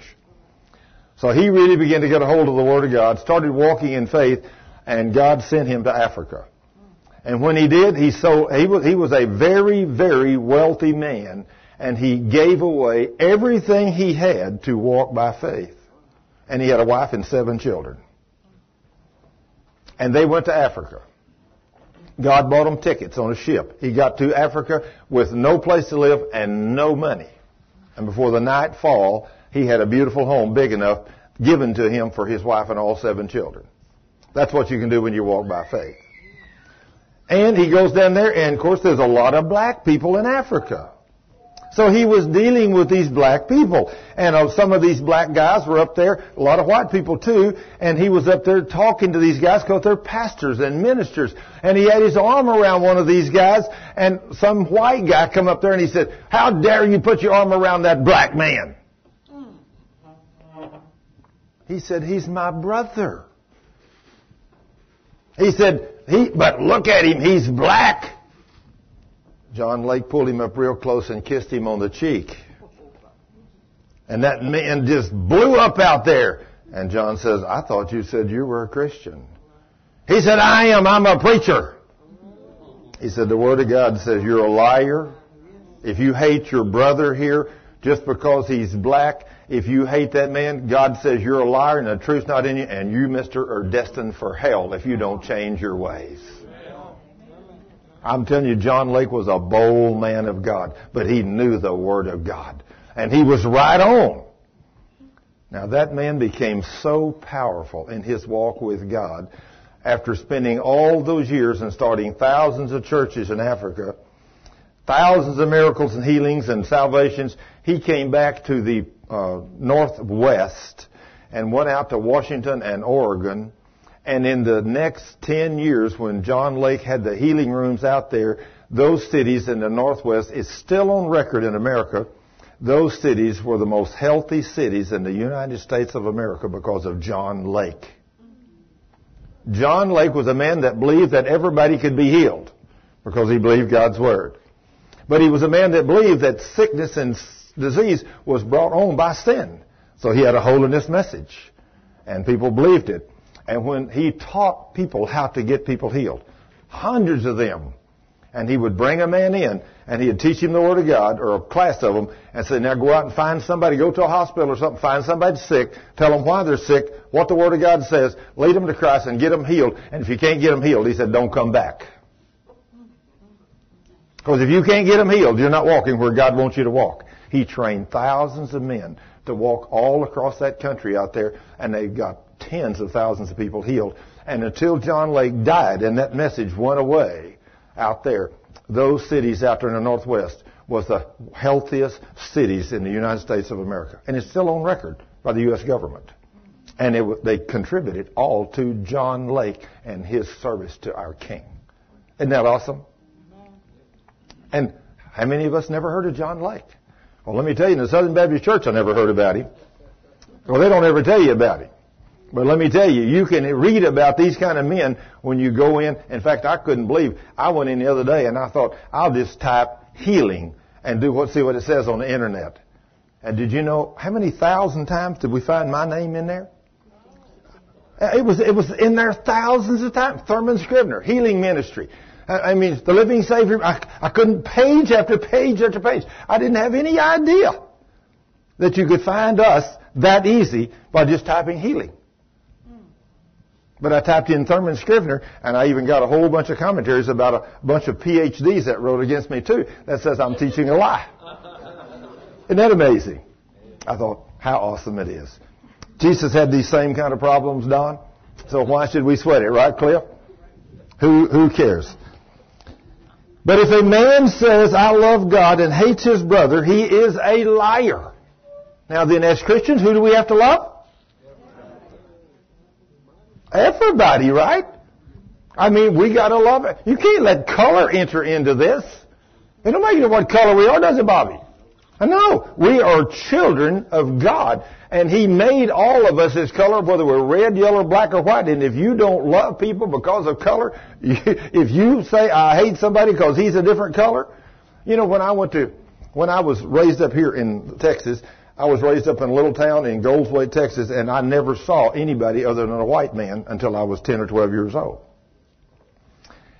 So he really began to get a hold of the Word of God, started walking in faith, and God sent him to Africa. And when he did, he so he was he was a very very wealthy man, and he gave away everything he had to walk by faith. And he had a wife and seven children. And they went to Africa. God bought them tickets on a ship. He got to Africa with no place to live and no money. And before the night fall, he had a beautiful home big enough given to him for his wife and all seven children. That's what you can do when you walk by faith. And he goes down there, and of course, there's a lot of black people in Africa. So he was dealing with these black people. And uh, some of these black guys were up there, a lot of white people too, and he was up there talking to these guys because they're pastors and ministers. And he had his arm around one of these guys, and some white guy come up there and he said, how dare you put your arm around that black man? He said, he's my brother. He said, he, but look at him, he's black. John Lake pulled him up real close and kissed him on the cheek. And that man just blew up out there. And John says, I thought you said you were a Christian. He said, I am. I'm a preacher. He said, the Word of God says you're a liar. If you hate your brother here just because he's black, if you hate that man, God says you're a liar and the truth's not in you and you, mister, are destined for hell if you don't change your ways. I'm telling you, John Lake was a bold man of God, but he knew the Word of God. And he was right on. Now that man became so powerful in his walk with God after spending all those years and starting thousands of churches in Africa, thousands of miracles and healings and salvations. He came back to the uh, Northwest and went out to Washington and Oregon and in the next 10 years, when John Lake had the healing rooms out there, those cities in the Northwest, it's still on record in America, those cities were the most healthy cities in the United States of America because of John Lake. John Lake was a man that believed that everybody could be healed because he believed God's Word. But he was a man that believed that sickness and disease was brought on by sin. So he had a holiness message. And people believed it. And when he taught people how to get people healed, hundreds of them, and he would bring a man in and he'd teach him the Word of God or a class of them and say, now go out and find somebody, go to a hospital or something, find somebody sick, tell them why they're sick, what the Word of God says, lead them to Christ and get them healed. And if you can't get them healed, he said, don't come back. Because if you can't get them healed, you're not walking where God wants you to walk. He trained thousands of men to walk all across that country out there and they got tens of thousands of people healed. And until John Lake died and that message went away out there, those cities out there in the Northwest was the healthiest cities in the United States of America. And it's still on record by the U.S. government. And it, they contributed all to John Lake and his service to our King. Isn't that awesome? And how many of us never heard of John Lake? Well, let me tell you, in the Southern Baptist Church, I never heard about him. Well, they don't ever tell you about him. But let me tell you, you can read about these kind of men when you go in. In fact, I couldn't believe. I went in the other day and I thought, I'll just type healing and do what, see what it says on the internet. And did you know how many thousand times did we find my name in there? Uh, it was, it was in there thousands of times. Thurman Scrivner, healing ministry. I mean, the living Savior, I, I couldn't page after page after page. I didn't have any idea that you could find us that easy by just typing healing. But I typed in Thurman Scrivner, and I even got a whole bunch of commentaries about a bunch of PhDs that wrote against me too, that says I'm teaching a lie. Isn't that amazing? I thought, how awesome it is. Jesus had these same kind of problems, Don. So why should we sweat it, right, Cliff? Who, who cares? But if a man says, I love God and hates his brother, he is a liar. Now then, as Christians, who do we have to love? Everybody, right? I mean, we gotta love it. You can't let color enter into this. It don't matter what color we are, does it, Bobby? Know. We are children of God. And He made all of us His color, whether we're red, yellow, black, or white. And if you don't love people because of color, if you say, I hate somebody because he's a different color, you know, when I went to, when I was raised up here in Texas, I was raised up in a little town in Goldthwaite, Texas, and I never saw anybody other than a white man until I was 10 or 12 years old.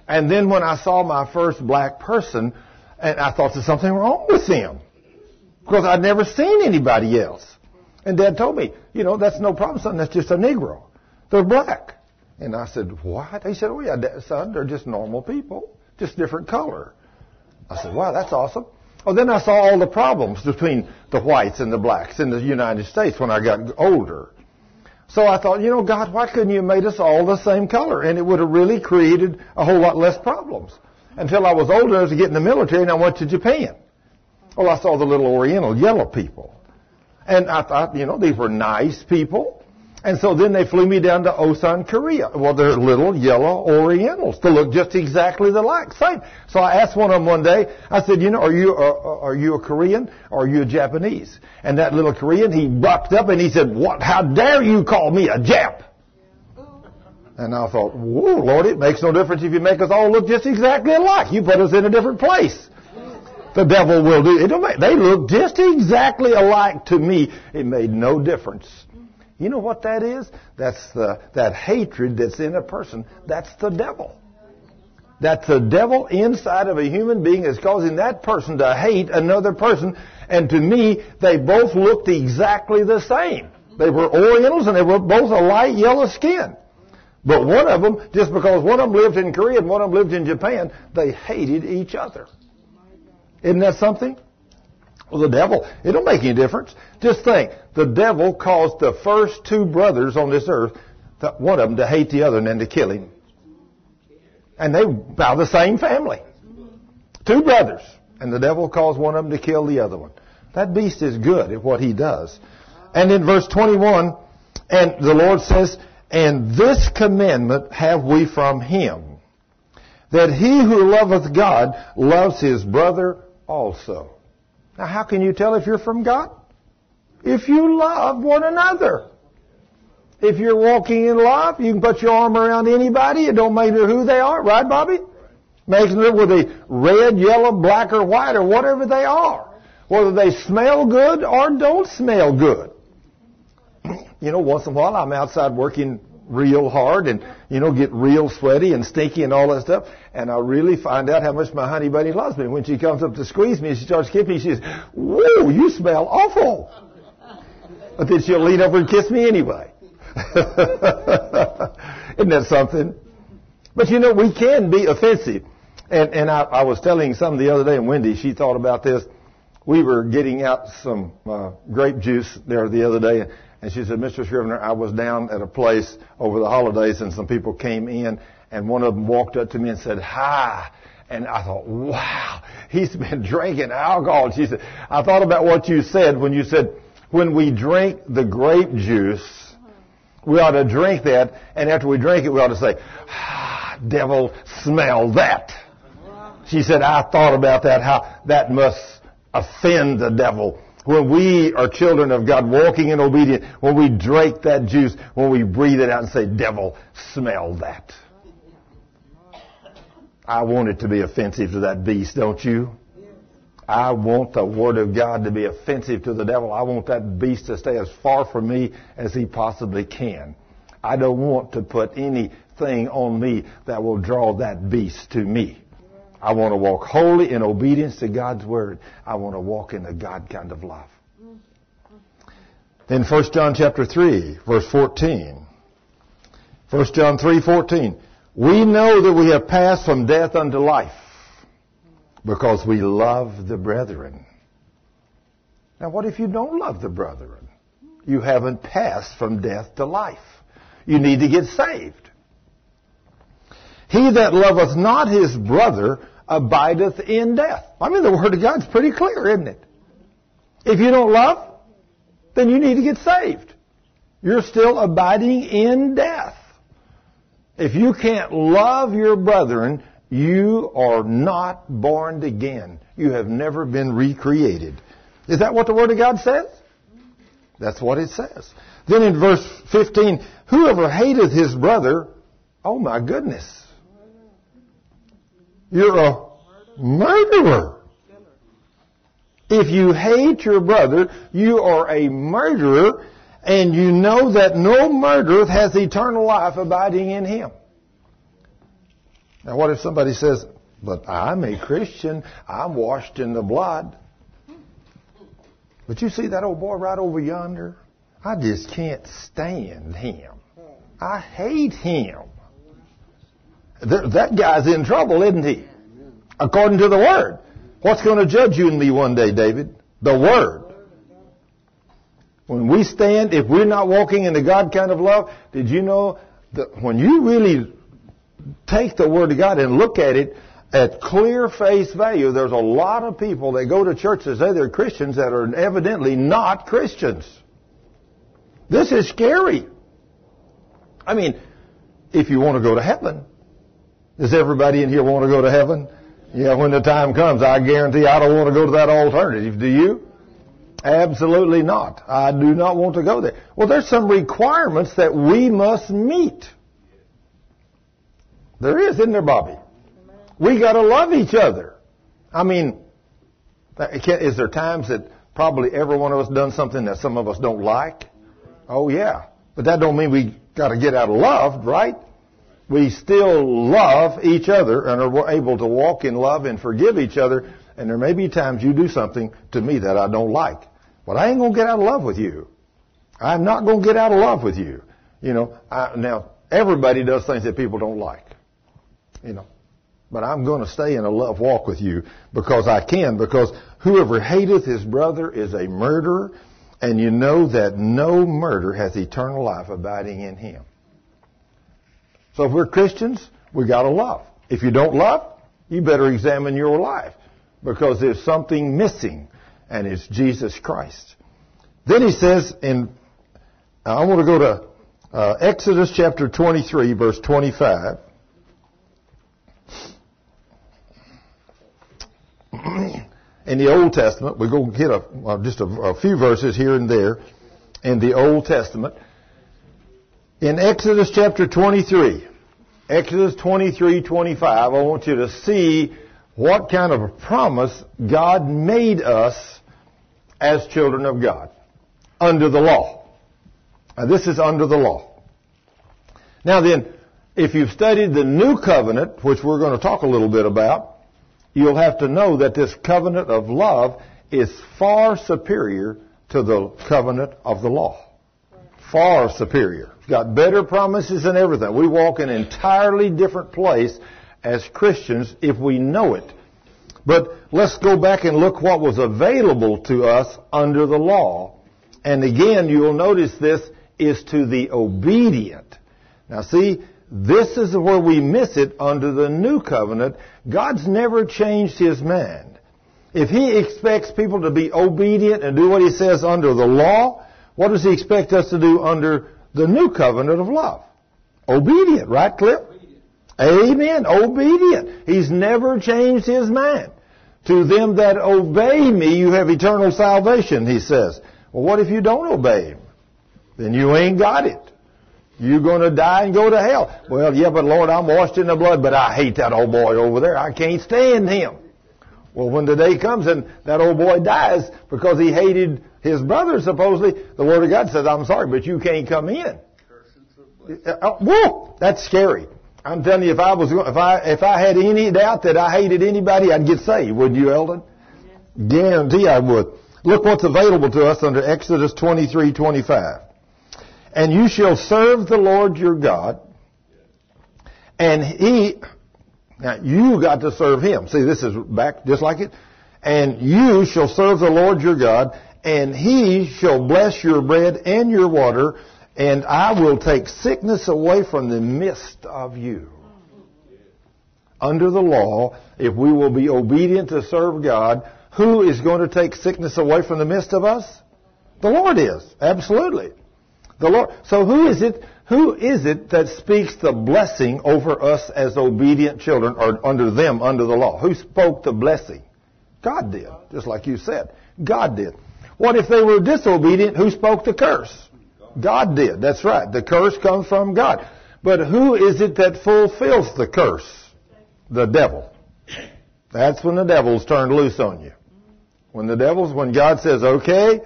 And then when I saw my first black person, and I thought there's something wrong with him. Because I'd never seen anybody else. And Dad told me, you know, that's no problem, son. That's just a Negro. They're black. And I said, what? He said, oh yeah, son, they're just normal people. Just different color. I said, wow, that's awesome. Oh, then I saw all the problems between the whites and the blacks in the United States when I got older. So I thought, you know, God, why couldn't you have made us all the same color? And it would have really created a whole lot less problems. Until I was old enough to get in the military and I went to Japan. Well, I saw the little Oriental yellow people. And I thought, you know, these were nice people. And so then they flew me down to Osan, Korea. Well, they're little yellow Orientals. They look just exactly the like, same. So I asked one of them one day. I said, you know, are you a, are you a Korean or are you a Japanese? And that little Korean, he bucked up and he said, "What? How dare you call me a Jap?" And I thought, whoa, Lord, it makes no difference if you make us all look just exactly alike. You put us in a different place. The devil will do. It they look just exactly alike to me. It made no difference. You know what that is? That's the, that hatred that's in a person. That's the devil. That's the devil inside of a human being is causing that person to hate another person. And to me, they both looked exactly the same. They were Orientals and they were both a light yellow skin. But one of them, just because one of them lived in Korea and one of them lived in Japan, they hated each other. Isn't that something? Well, the devil, it don't make any difference. Just think, the devil caused the first two brothers on this earth, one of them to hate the other and then to kill him. And they by the same family. Two brothers. And the devil caused one of them to kill the other one. That beast is good at what he does. And in verse 21, and the Lord says, And this commandment have we from him, that he who loveth God loves his brother also. Now, how can you tell if you're from God? If you love one another. If you're walking in love, you can put your arm around anybody. It don't matter who they are, right, Bobby? Makes it with a red, yellow, black, or white, or whatever they are. Whether they smell good or don't smell good. You know, once in a while I'm outside working real hard and, you know, get real sweaty and stinky and all that stuff. And I really find out how much my honey bunny loves me. When she comes up to squeeze me, she starts kissing me. She says, whoa, you smell awful. But then she'll lean over and kiss me anyway. Isn't that something? But you know, we can be offensive. And, and I, I was telling some the other day, and Wendy, she thought about this. We were getting out some uh, grape juice there the other day, and she said, Mr. Scrivner, I was down at a place over the holidays and some people came in and one of them walked up to me and said, hi. And I thought, wow, he's been drinking alcohol. She said, I thought about what you said when you said, when we drink the grape juice, we ought to drink that, and after we drink it, we ought to say, ah, devil, smell that. She said, I thought about that, how that must offend the devil when we are children of God, walking in obedience, when we drink that juice, when we breathe it out and say, devil, smell that. I want it to be offensive to that beast, don't you? I want the Word of God to be offensive to the devil. I want that beast to stay as far from me as he possibly can. I don't want to put anything on me that will draw that beast to me. I want to walk wholly in obedience to God's word. I want to walk in the God kind of love. Then 1 John chapter 3, verse 14. 1 John 3, 14. We know that we have passed from death unto life because we love the brethren. Now what if you don't love the brethren? You haven't passed from death to life. You need to get saved. He that loveth not his brother abideth in death. I mean, the Word of God's pretty clear, isn't it? If you don't love, then you need to get saved. You're still abiding in death. If you can't love your brethren, you are not born again. You have never been recreated. Is that what the Word of God says? That's what it says. Then in verse 15, whoever hateth his brother, oh my goodness, you're a murderer. If you hate your brother, you are a murderer, and you know that no murderer has eternal life abiding in him. Now what if somebody says, but I'm a Christian, I'm washed in the blood. But you see that old boy right over yonder? I just can't stand him. I hate him. That guy's in trouble, isn't he? According to the Word. What's going to judge you and me one day, David? The Word. When we stand, if we're not walking in the God kind of love, did you know that when you really take the Word of God and look at it, at clear face value, there's a lot of people that go to church that say they're Christians that are evidently not Christians. This is scary. I mean, if you want to go to heaven, does everybody in here want to go to heaven? Yeah, when the time comes, I guarantee I don't want to go to that alternative. Do you? Absolutely not. I do not want to go there. Well, there's some requirements that we must meet. There is, isn't there, Bobby? We got to love each other. I mean, is there times that probably every one of us done something that some of us don't like? Oh yeah, but that don't mean we got to get out of love, right? We still love each other and are able to walk in love and forgive each other. And there may be times you do something to me that I don't like. But I ain't gonna get out of love with you. I'm not gonna get out of love with you. You know, I, now everybody does things that people don't like. You know, but I'm going to stay in a love walk with you because I can, because whoever hateth his brother is a murderer, and you know that no murder has eternal life abiding in him. So if we're Christians, we gotta love. If you don't love, you better examine your life, because there's something missing, and it's Jesus Christ. Then he says in, I want to go to uh, Exodus chapter 23, verse 25. in the Old Testament, we're going to hit a, uh, just a, a few verses here and there in the Old Testament. In Exodus chapter 23, Exodus 23, 25, I want you to see what kind of a promise God made us as children of God under the law. Now, this is under the law. Now then, if you've studied the new covenant, which we're going to talk a little bit about, you'll have to know that this covenant of love is far superior to the covenant of the law. Far superior. Got better promises and everything. We walk in an entirely different place as Christians if we know it. But let's go back and look what was available to us under the law. And again, you'll notice this is to the obedient. Now see, this is where we miss it under the new covenant. God's never changed his mind. If he expects people to be obedient and do what he says under the law, what does he expect us to do under the new covenant of love? Obedient, right, Cliff? Amen. Obedient. He's never changed his mind. To them that obey me, you have eternal salvation, he says. Well, what if you don't obey him? Then you ain't got it. You're going to die and go to hell. Well, yeah, but Lord, I'm washed in the blood, but I hate that old boy over there. I can't stand him. Well, when the day comes and that old boy dies because he hated his brother, supposedly, the Word of God says, I'm sorry, but you can't come in. Uh, whoa, that's scary. I'm telling you, if I was, if I, if I had any doubt that I hated anybody, I'd get saved, wouldn't you, Eldon? Guarantee I would. Look what's available to us under Exodus 23, 25. And you shall serve the Lord your God. And he, now you got to serve him. See, this is back just like it. And you shall serve the Lord your God, and he shall bless your bread and your water, and I will take sickness away from the midst of you. Under the law, if we will be obedient to serve God, who is going to take sickness away from the midst of us? The Lord is. Absolutely. The Lord. So who is it? Who is it that speaks the blessing over us as obedient children, or under them under the law? Who spoke the blessing? God did, just like you said. God did. What if they were disobedient? Who spoke the curse? God did. That's right. The curse comes from God. But who is it that fulfills the curse? The devil. That's when the devil's turned loose on you. When the devil's, when God says, okay,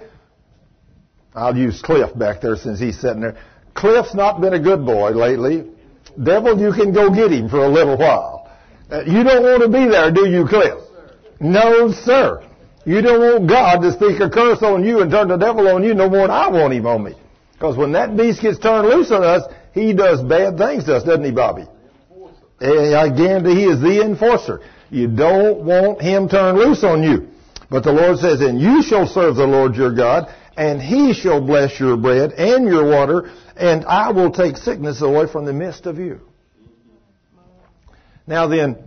I'll use Cliff back there since he's sitting there. Cliff's not been a good boy lately. Devil, you can go get him for a little while. Uh, you don't want to be there, do you, Cliff? No, sir. You don't want God to speak a curse on you and turn the devil on you no more than I want him on me. Because when that beast gets turned loose on us, he does bad things to us, doesn't he, Bobby? And I guarantee he is the enforcer. You don't want him turned loose on you. But the Lord says, and you shall serve the Lord your God, and he shall bless your bread and your water, and I will take sickness away from the midst of you. Now then,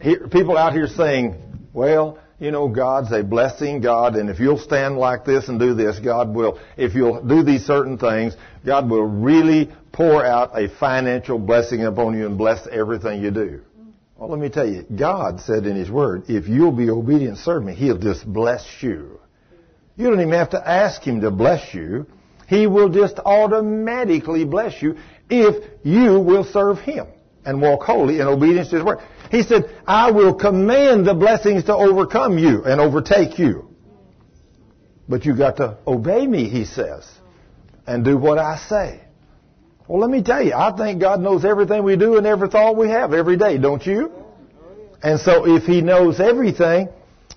Here, people out here saying, well, you know, God's a blessing God, and if you'll stand like this and do this, God will, if you'll do these certain things, God will really pour out a financial blessing upon you and bless everything you do. Well, let me tell you, God said in His Word, if you'll be obedient serve me, He'll just bless you. You don't even have to ask Him to bless you. He will just automatically bless you if you will serve Him and walk holy in obedience to His Word. He said, I will command the blessings to overcome you and overtake you. But you got to obey me, he says, and do what I say. Well, let me tell you, I think God knows everything we do and every thought we have every day, don't you? And so if He knows everything,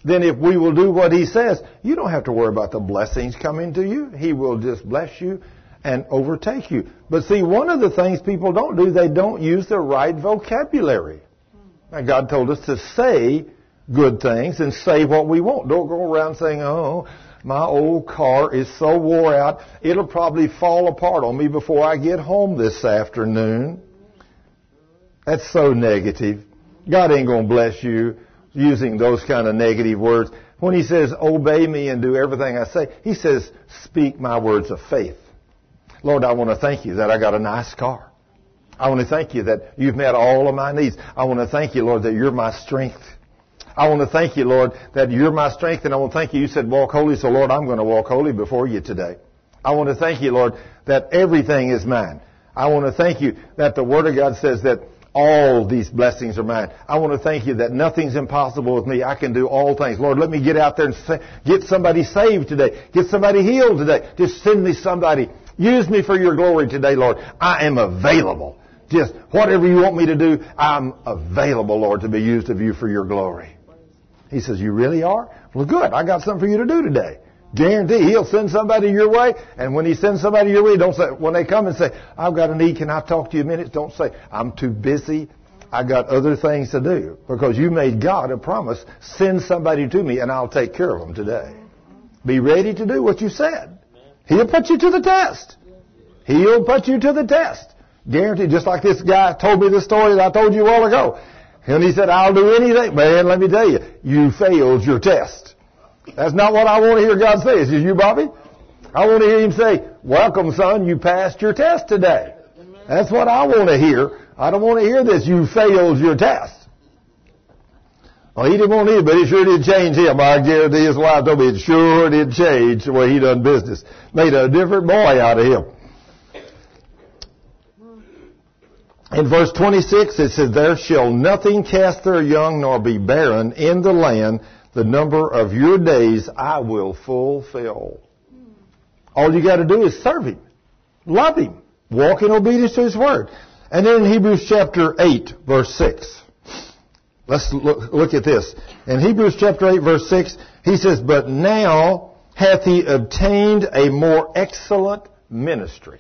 then if we will do what He says, you don't have to worry about the blessings coming to you. He will just bless you and overtake you. But see, one of the things people don't do, they don't use the right vocabulary. Now, God told us to say good things and say what we want. Don't go around saying, oh, my old car is so wore out, it'll probably fall apart on me before I get home this afternoon. That's so negative. God ain't going to bless you using those kind of negative words. When he says, obey me and do everything I say, he says, speak my words of faith. Lord, I want to thank you that I got a nice car. I want to thank you that you've met all of my needs. I want to thank you, Lord, that you're my strength. I want to thank you, Lord, that you're my strength, and I want to thank you. You said walk holy, so Lord, I'm going to walk holy before you today. I want to thank you, Lord, that everything is mine. I want to thank you that the Word of God says that all these blessings are mine. I want to thank you that nothing's impossible with me. I can do all things. Lord, let me get out there and get somebody saved today. Get somebody healed today. Just send me somebody. Use me for your glory today, Lord. I am available. Just whatever you want me to do, I'm available, Lord, to be used of you for your glory. He says, You really are? Well, good. I got something for you to do today. Guarantee he'll send somebody your way, and when he sends somebody your way, don't say when they come and say, "I've got a need. Can I talk to you a minute?" Don't say, "I'm too busy. I got other things to do." Because you made God a promise. Send somebody to me, and I'll take care of them today. Be ready to do what you said. He'll put you to the test. He'll put you to the test. Guaranteed, just like this guy told me the story that I told you a while ago. And he said, I'll do anything. Man, let me tell you, you failed your test. That's not what I want to hear God say. Is it you, Bobby? I want to hear him say, welcome son, you passed your test today. That's what I want to hear. I don't want to hear this, you failed your test. Well, he didn't want hear, but it sure did change him. I guarantee his wife told me it sure did change the way he done business. Made a different boy out of him. In verse 26 it says, There shall nothing cast their young nor be barren in the land. The number of your days I will fulfill. All you got to do is serve Him. Love Him. Walk in obedience to His Word. And then in Hebrews chapter 8 verse 6. Let's look, look at this. In Hebrews chapter 8 verse 6, he says, But now hath he obtained a more excellent ministry.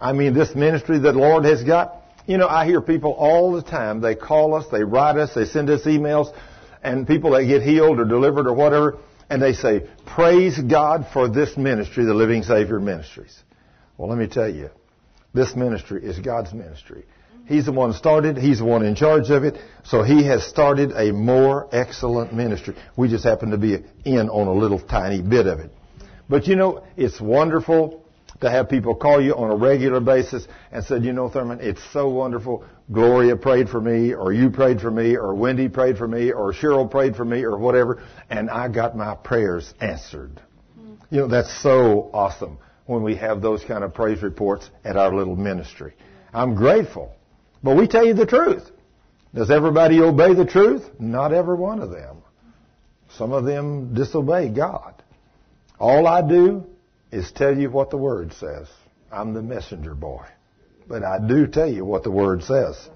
I mean, this ministry that the Lord has got. You know, I hear people all the time. They call us, they write us, they send us emails, and people that get healed or delivered or whatever, and they say, Praise God for this ministry, the Living Savior Ministries. Well, let me tell you, this ministry is God's ministry. He's the one started, He's the one in charge of it, so He has started a more excellent ministry. We just happen to be in on a little tiny bit of it. But you know, it's wonderful to have people call you on a regular basis and said, you know, Thurman, it's so wonderful. Gloria prayed for me, or you prayed for me, or Wendy prayed for me, or Cheryl prayed for me, or whatever, and I got my prayers answered. You know, that's so awesome when we have those kind of praise reports at our little ministry. I'm grateful. But we tell you the truth. Does everybody obey the truth? Not every one of them. Some of them disobey God. All I do is tell you what the Word says. I'm the messenger boy. But I do tell you what the Word says.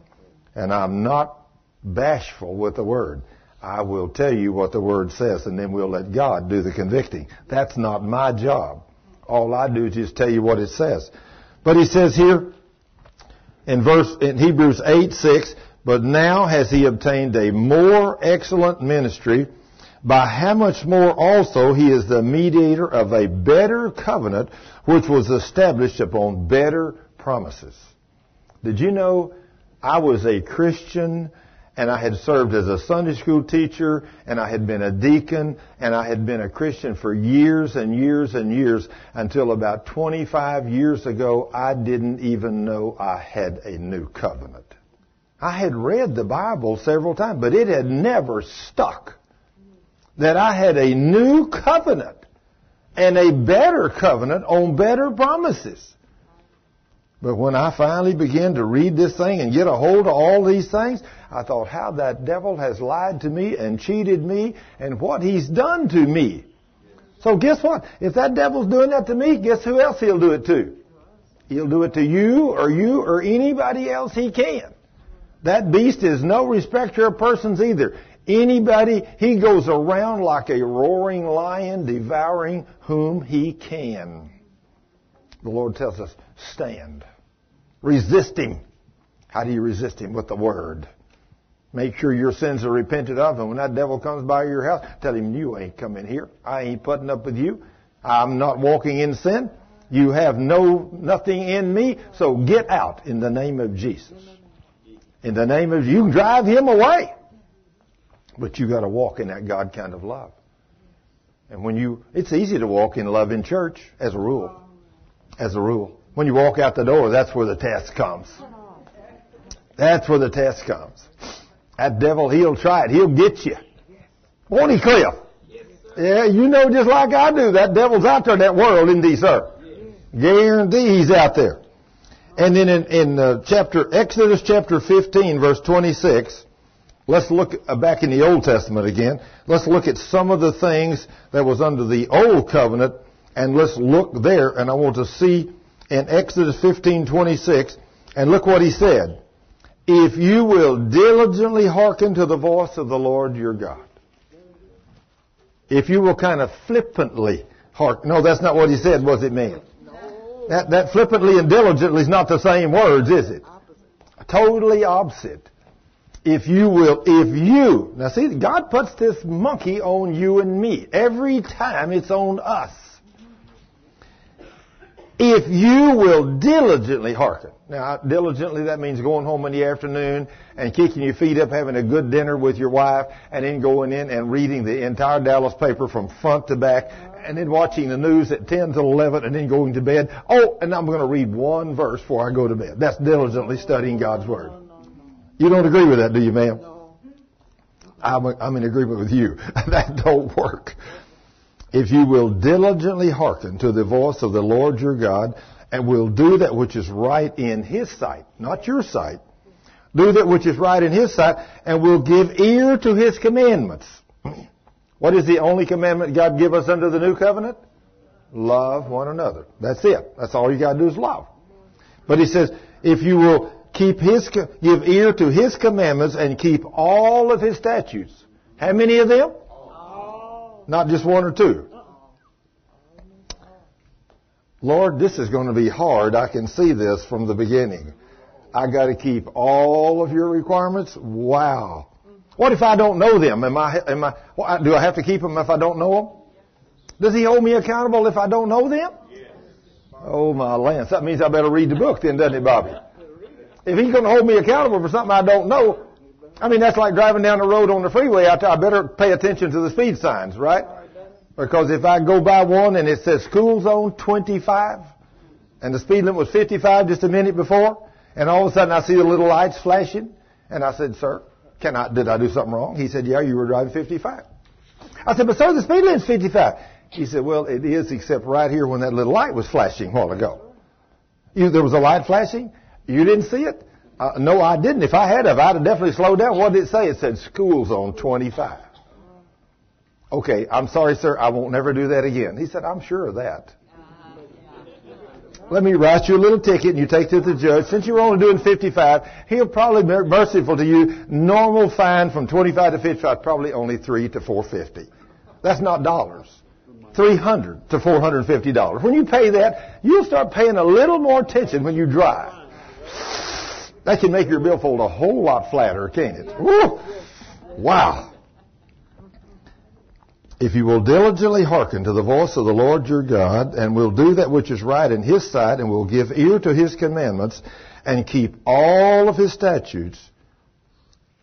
And I'm not bashful with the Word. I will tell you what the Word says, and then we'll let God do the convicting. That's not my job. All I do is just tell you what it says. But he says here in verse in Hebrews 8, 6, but now has he obtained a more excellent ministry by how much more also he is the mediator of a better covenant which was established upon better promises. Did you know I was a Christian and I had served as a Sunday school teacher, and I had been a deacon, and I had been a Christian for years and years and years until about 25 years ago, I didn't even know I had a new covenant. I had read the Bible several times, but it had never stuck that I had a new covenant and a better covenant on better promises. But when I finally began to read this thing and get a hold of all these things, I thought how that devil has lied to me and cheated me and what he's done to me. So guess what? If that devil's doing that to me, guess who else he'll do it to? He'll do it to you or you or anybody else he can. That beast is no respecter of persons either. Anybody, he goes around like a roaring lion devouring whom he can. The Lord tells us, stand. Resist him. How do you resist him? With the word. Make sure your sins are repented of, and when that devil comes by your house, tell him, you ain't coming here. I ain't putting up with you. I'm not walking in sin. You have no, nothing in me, so get out in the name of Jesus. In the name of, you can drive him away. But you gotta walk in that God kind of love. And when you, it's easy to walk in love in church, as a rule. As a rule. When you walk out the door, that's where the test comes. That's where the test comes. That devil, he'll try it. He'll get you. Won't he, Cliff? Yeah, you know just like I do. That devil's out there in that world, isn't he, sir? Guarantee he's out there. And then in, in uh, chapter, Exodus chapter 15, verse 26, let's look back in the Old Testament again. Let's look at some of the things that was under the Old Covenant, and let's look there, and I want to see in Exodus 15, 26, and look what he said if you will diligently hearken to the voice of the Lord your God. If you will kind of flippantly hearken. No, that's not what he said, was it, man? No. That, that flippantly and diligently is not the same words, is it? Opposite. Totally opposite. If you will, if you, now see, God puts this monkey on you and me. Every time it's on us. If you will diligently hearken. Now, diligently, that means going home in the afternoon and kicking your feet up, having a good dinner with your wife, and then going in and reading the entire Dallas paper from front to back, and then watching the news at 10 to 11, and then going to bed. Oh, and I'm going to read one verse before I go to bed. That's diligently studying God's Word. You don't agree with that, do you, ma'am? I'm, I'm in agreement with you. that don't work if you will diligently hearken to the voice of the Lord your God, and will do that which is right in His sight, not your sight, do that which is right in His sight, and will give ear to His commandments. What is the only commandment God give us under the new covenant? Love one another. That's it. That's all you gotta do is love. But He says, if you will keep His, give ear to His commandments and keep all of His statutes. How many of them? Not just one or two. Lord, this is going to be hard. I can see this from the beginning. I got to keep all of your requirements. Wow. What if I don't know them? Am I, am I, do I have to keep them if I don't know them? Does he hold me accountable if I don't know them? Oh my Lance. That means I better read the book then, doesn't it, Bobby? If he's going to hold me accountable for something I don't know, I mean, that's like driving down the road on the freeway. I, I better pay attention to the speed signs, right? Because if I go by one and it says school zone 25, and the speed limit was 55 just a minute before, and all of a sudden I see the little lights flashing, and I said, sir, can I, did I do something wrong? He said, yeah, you were driving 55. I said, but sir, the speed limit's 55. He said, well, it is except right here when that little light was flashing a while ago. You, there was a light flashing? You didn't see it? Uh, no, I didn't. If I had I'd have definitely slowed down. What did it say? It said school zone 25. Okay, I'm sorry, sir. I won't never do that again. He said, I'm sure of that. Let me write you a little ticket and you take it to the judge. Since you're only doing 55, he'll probably be merciful to you. Normal fine from 25 to 55, probably only 3 to 450. That's not dollars. 300 to 450 dollars. When you pay that, you'll start paying a little more attention when you drive. That can make your billfold a whole lot flatter, can't it? Woo! Wow. If you will diligently hearken to the voice of the Lord your God, and will do that which is right in his sight, and will give ear to his commandments, and keep all of his statutes,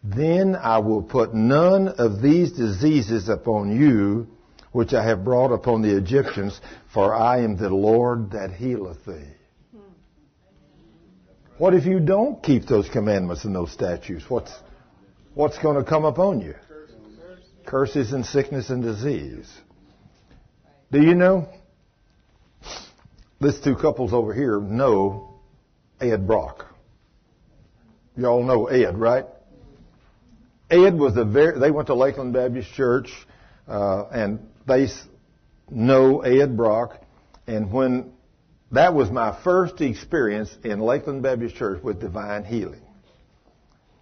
Then I will put none of these diseases upon you, which I have brought upon the Egyptians, for I am the Lord that healeth thee. What if you don't keep those commandments and those statutes? What's, what's going to come upon you? Curses and sickness and disease. Do you know? These two couples over here know Ed Brock. Y'all know Ed, right? Ed was a very, they went to Lakeland Baptist Church, uh, and they know Ed Brock. And when that was my first experience in Lakeland Baptist Church with divine healing.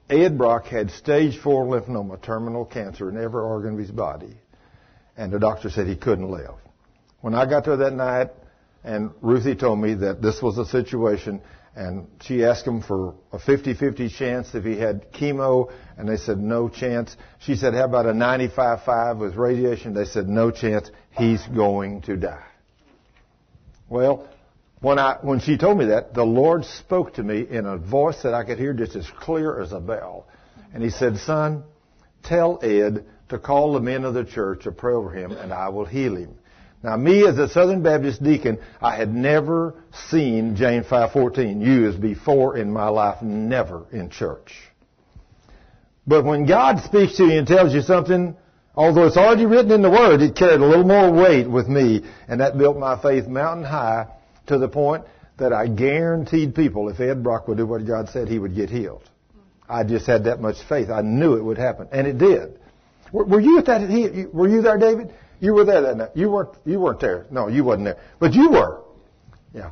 Ed Brock had stage four lymphoma, terminal cancer in every organ of his body. And the doctor said he couldn't live. When I got there that night, and Ruthie told me that this was a situation, and she asked him for a 50-50 chance if he had chemo, and they said no chance. She said, how about a 95-5 with radiation? They said no chance. He's going to die. Well, when I, when she told me that, the Lord spoke to me in a voice that I could hear just as clear as a bell. And he said, son, tell Ed to call the men of the church to pray over him and I will heal him. Now me as a Southern Baptist deacon, I had never seen James 5.14 used before in my life, never in church. But when God speaks to you and tells you something, although it's already written in the Word, it carried a little more weight with me, and that built my faith mountain high to the point that I guaranteed people if Ed Brock would do what God said, he would get healed. I just had that much faith. I knew it would happen, and it did. Were, were you at that? Were you there, David? You were there that night. You weren't. You weren't there. No, you wasn't there. But you were. Yeah.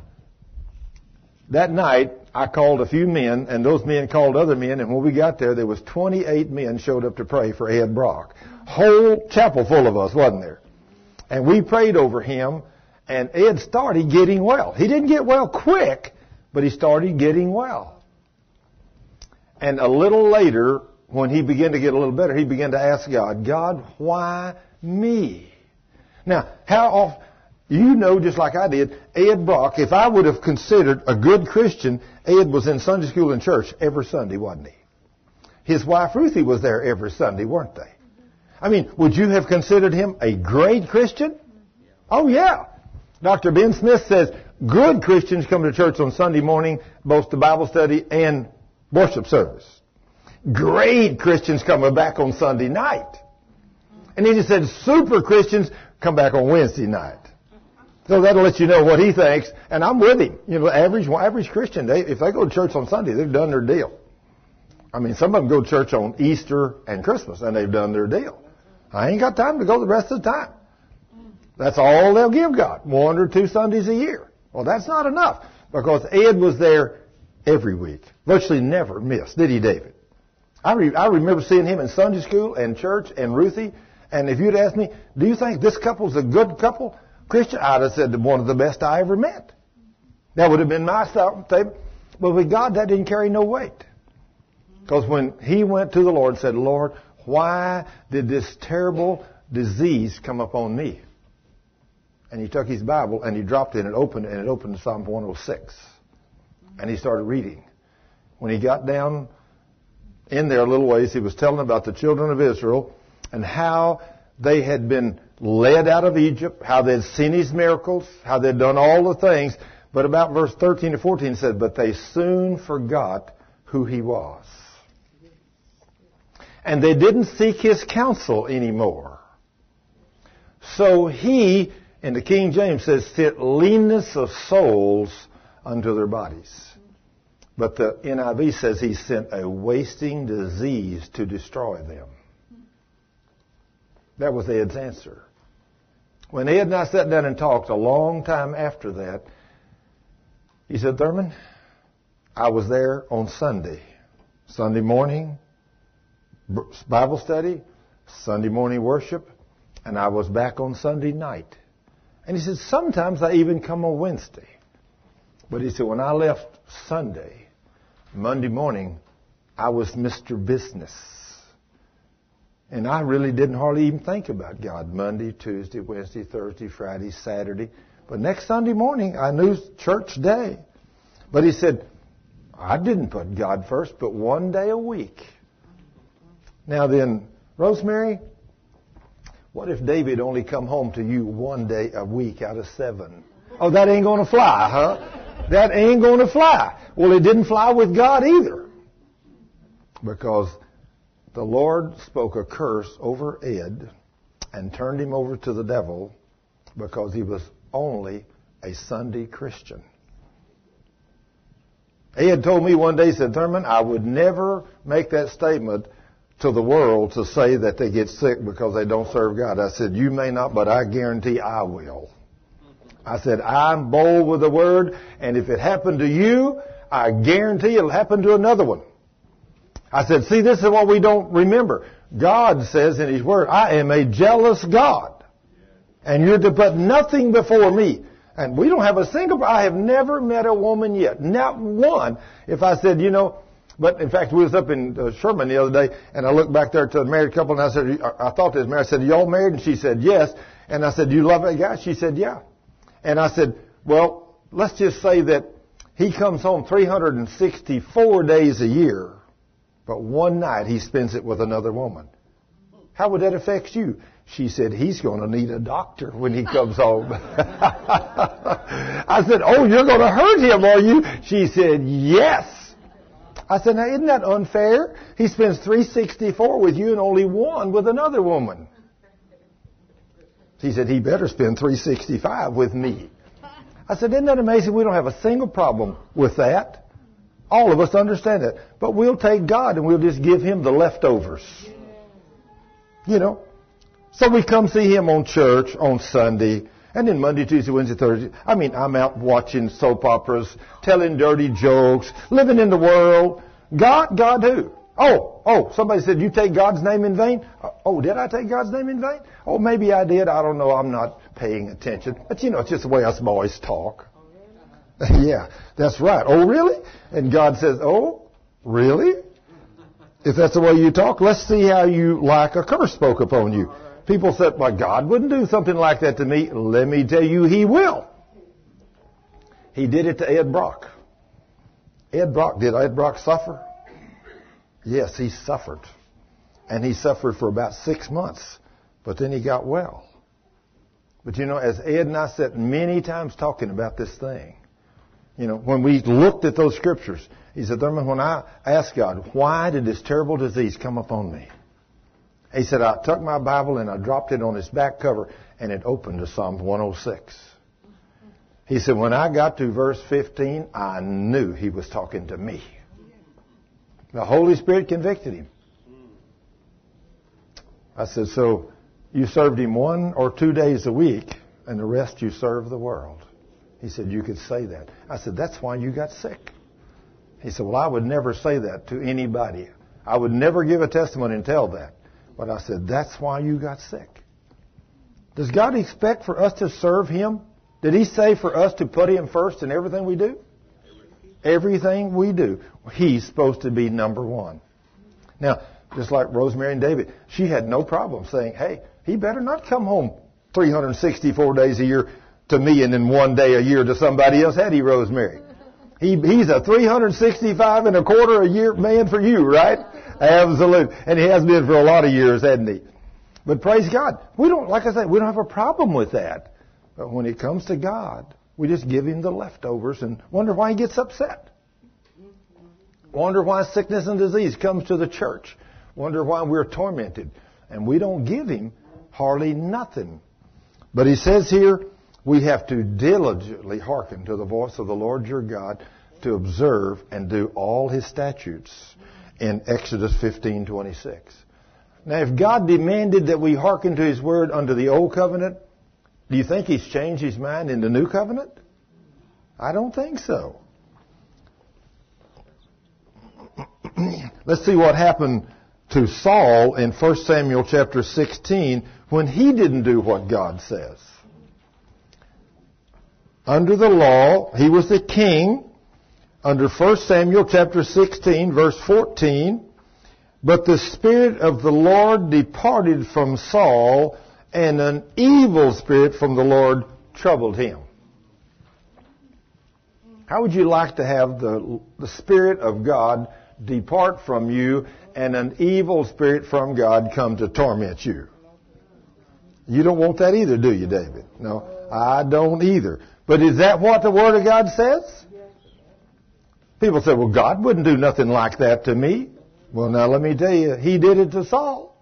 That night, I called a few men, and those men called other men. And when we got there, there was 28 men showed up to pray for Ed Brock. Whole chapel full of us, wasn't there? And we prayed over him and Ed started getting well. He didn't get well quick, but he started getting well. And a little later, when he began to get a little better, he began to ask God, God, why me? Now, how often, you know just like I did, Ed Brock, if I would have considered a good Christian, Ed was in Sunday school and church every Sunday, wasn't he? His wife Ruthie was there every Sunday, weren't they? I mean, would you have considered him a great Christian? Oh yeah. Dr. Ben Smith says good Christians come to church on Sunday morning, both to Bible study and worship service. Great Christians come back on Sunday night. And he just said super Christians come back on Wednesday night. So that'll let you know what he thinks. And I'm with him. You know, average average Christian, they, if they go to church on Sunday, they've done their deal. I mean, some of them go to church on Easter and Christmas, and they've done their deal. I ain't got time to go the rest of the time. That's all they'll give God. One or two Sundays a year. Well, that's not enough because Ed was there every week. Virtually never missed, did he, David? I, re- I remember seeing him in Sunday school and church and Ruthie. And if you'd asked me, do you think this couple's a good couple? Christian, I'd have said one of the best I ever met. That would have been my statement. But with God, that didn't carry no weight. Because when he went to the Lord and said, Lord, why did this terrible disease come upon me? And he took his Bible and he dropped it and it opened and it opened to Psalm 106. And he started reading. When he got down in there a little ways, he was telling about the children of Israel and how they had been led out of Egypt, how they'd seen his miracles, how they'd done all the things. But about verse 13 to 14 said, but they soon forgot who he was. And they didn't seek his counsel anymore. So he and the King James says, fit leanness of souls unto their bodies. But the NIV says he sent a wasting disease to destroy them. That was Ed's answer. When Ed and I sat down and talked a long time after that, he said, Thurman, I was there on Sunday. Sunday morning, Bible study, Sunday morning worship, and I was back on Sunday night. And he said, sometimes I even come on Wednesday. But he said, when I left Sunday, Monday morning, I was Mr. Business. And I really didn't hardly even think about God Monday, Tuesday, Wednesday, Thursday, Friday, Saturday. But next Sunday morning, I knew church day. But he said, I didn't put God first, but one day a week. Now then, Rosemary, what if David only come home to you one day a week out of seven? Oh, that ain't gonna fly, huh? That ain't gonna fly. Well, it didn't fly with God either. Because the Lord spoke a curse over Ed and turned him over to the devil because he was only a Sunday Christian. Had told me one day, he said, Thurman, I would never make that statement to the world to say that they get sick because they don't serve God. I said, you may not, but I guarantee I will. I said, I'm bold with the word, and if it happened to you, I guarantee it'll happen to another one. I said, see, this is what we don't remember. God says in His Word, I am a jealous God. And you're to put nothing before me. And we don't have a single, I have never met a woman yet, not one. If I said, you know, but in fact, we was up in uh, Sherman the other day, and I looked back there to a married couple, and I said, I thought this married. I said, y'all married? And she said, yes. And I said, do you love that guy? She said, yeah. And I said, well, let's just say that he comes home 364 days a year, but one night he spends it with another woman. How would that affect you? She said, he's going to need a doctor when he comes home. I said, oh, you're going to hurt him, are you? She said, yes. I said, now isn't that unfair? He spends 364 with you and only one with another woman. He said, he better spend 365 with me. I said, isn't that amazing? We don't have a single problem with that. All of us understand that. But we'll take God and we'll just give Him the leftovers. You know? So we come see Him on church on Sunday. And then Monday, Tuesday, Wednesday, Thursday. I mean, I'm out watching soap operas, telling dirty jokes, living in the world. God, God who? Oh, oh, somebody said, you take God's name in vain? Uh, oh, did I take God's name in vain? Oh, maybe I did. I don't know. I'm not paying attention. But you know, it's just the way us boys talk. yeah, that's right. Oh, really? And God says, oh, really? If that's the way you talk, let's see how you like a curse spoke upon you. People said, well, God wouldn't do something like that to me. Let me tell you, He will. He did it to Ed Brock. Ed Brock, did Ed Brock suffer? Yes, he suffered. And he suffered for about six months. But then he got well. But you know, as Ed and I sat many times talking about this thing, you know, when we looked at those scriptures, he said, Thurman, when I asked God, why did this terrible disease come upon me? He said, I took my Bible and I dropped it on its back cover and it opened to Psalm 106. He said, when I got to verse 15, I knew he was talking to me. The Holy Spirit convicted him. I said, so you served him one or two days a week and the rest you serve the world. He said, you could say that. I said, that's why you got sick. He said, well, I would never say that to anybody. I would never give a testimony and tell that. But I said, that's why you got sick. Does God expect for us to serve Him? Did He say for us to put Him first in everything we do? Everything we do, He's supposed to be number one. Now, just like Rosemary and David, she had no problem saying, hey, he better not come home 364 days a year to me and then one day a year to somebody else, had he, Rosemary? He, he's a 365 and a quarter a year man for you, right? Absolutely. And he has been for a lot of years, hasn't he? But praise God. We don't, like I said, we don't have a problem with that. But when it comes to God, we just give him the leftovers and wonder why he gets upset. Wonder why sickness and disease comes to the church. Wonder why we're tormented. And we don't give him hardly nothing. But he says here, we have to diligently hearken to the voice of the Lord your God to observe and do all his statutes in Exodus 15:26. Now, if God demanded that we hearken to His word under the old covenant, do you think He's changed His mind in the new covenant? I don't think so. Let's see what happened to Saul in 1 Samuel chapter 16 when he didn't do what God says. Under the law, he was the king, under 1 Samuel chapter 16 verse 14, but the Spirit of the Lord departed from Saul, and an evil spirit from the Lord troubled him. How would you like to have the, the Spirit of God depart from you, and an evil spirit from God come to torment you. You don't want that either, do you, David? No, I don't either. But is that what the Word of God says? People say, well, God wouldn't do nothing like that to me. Well, now let me tell you, He did it to Saul.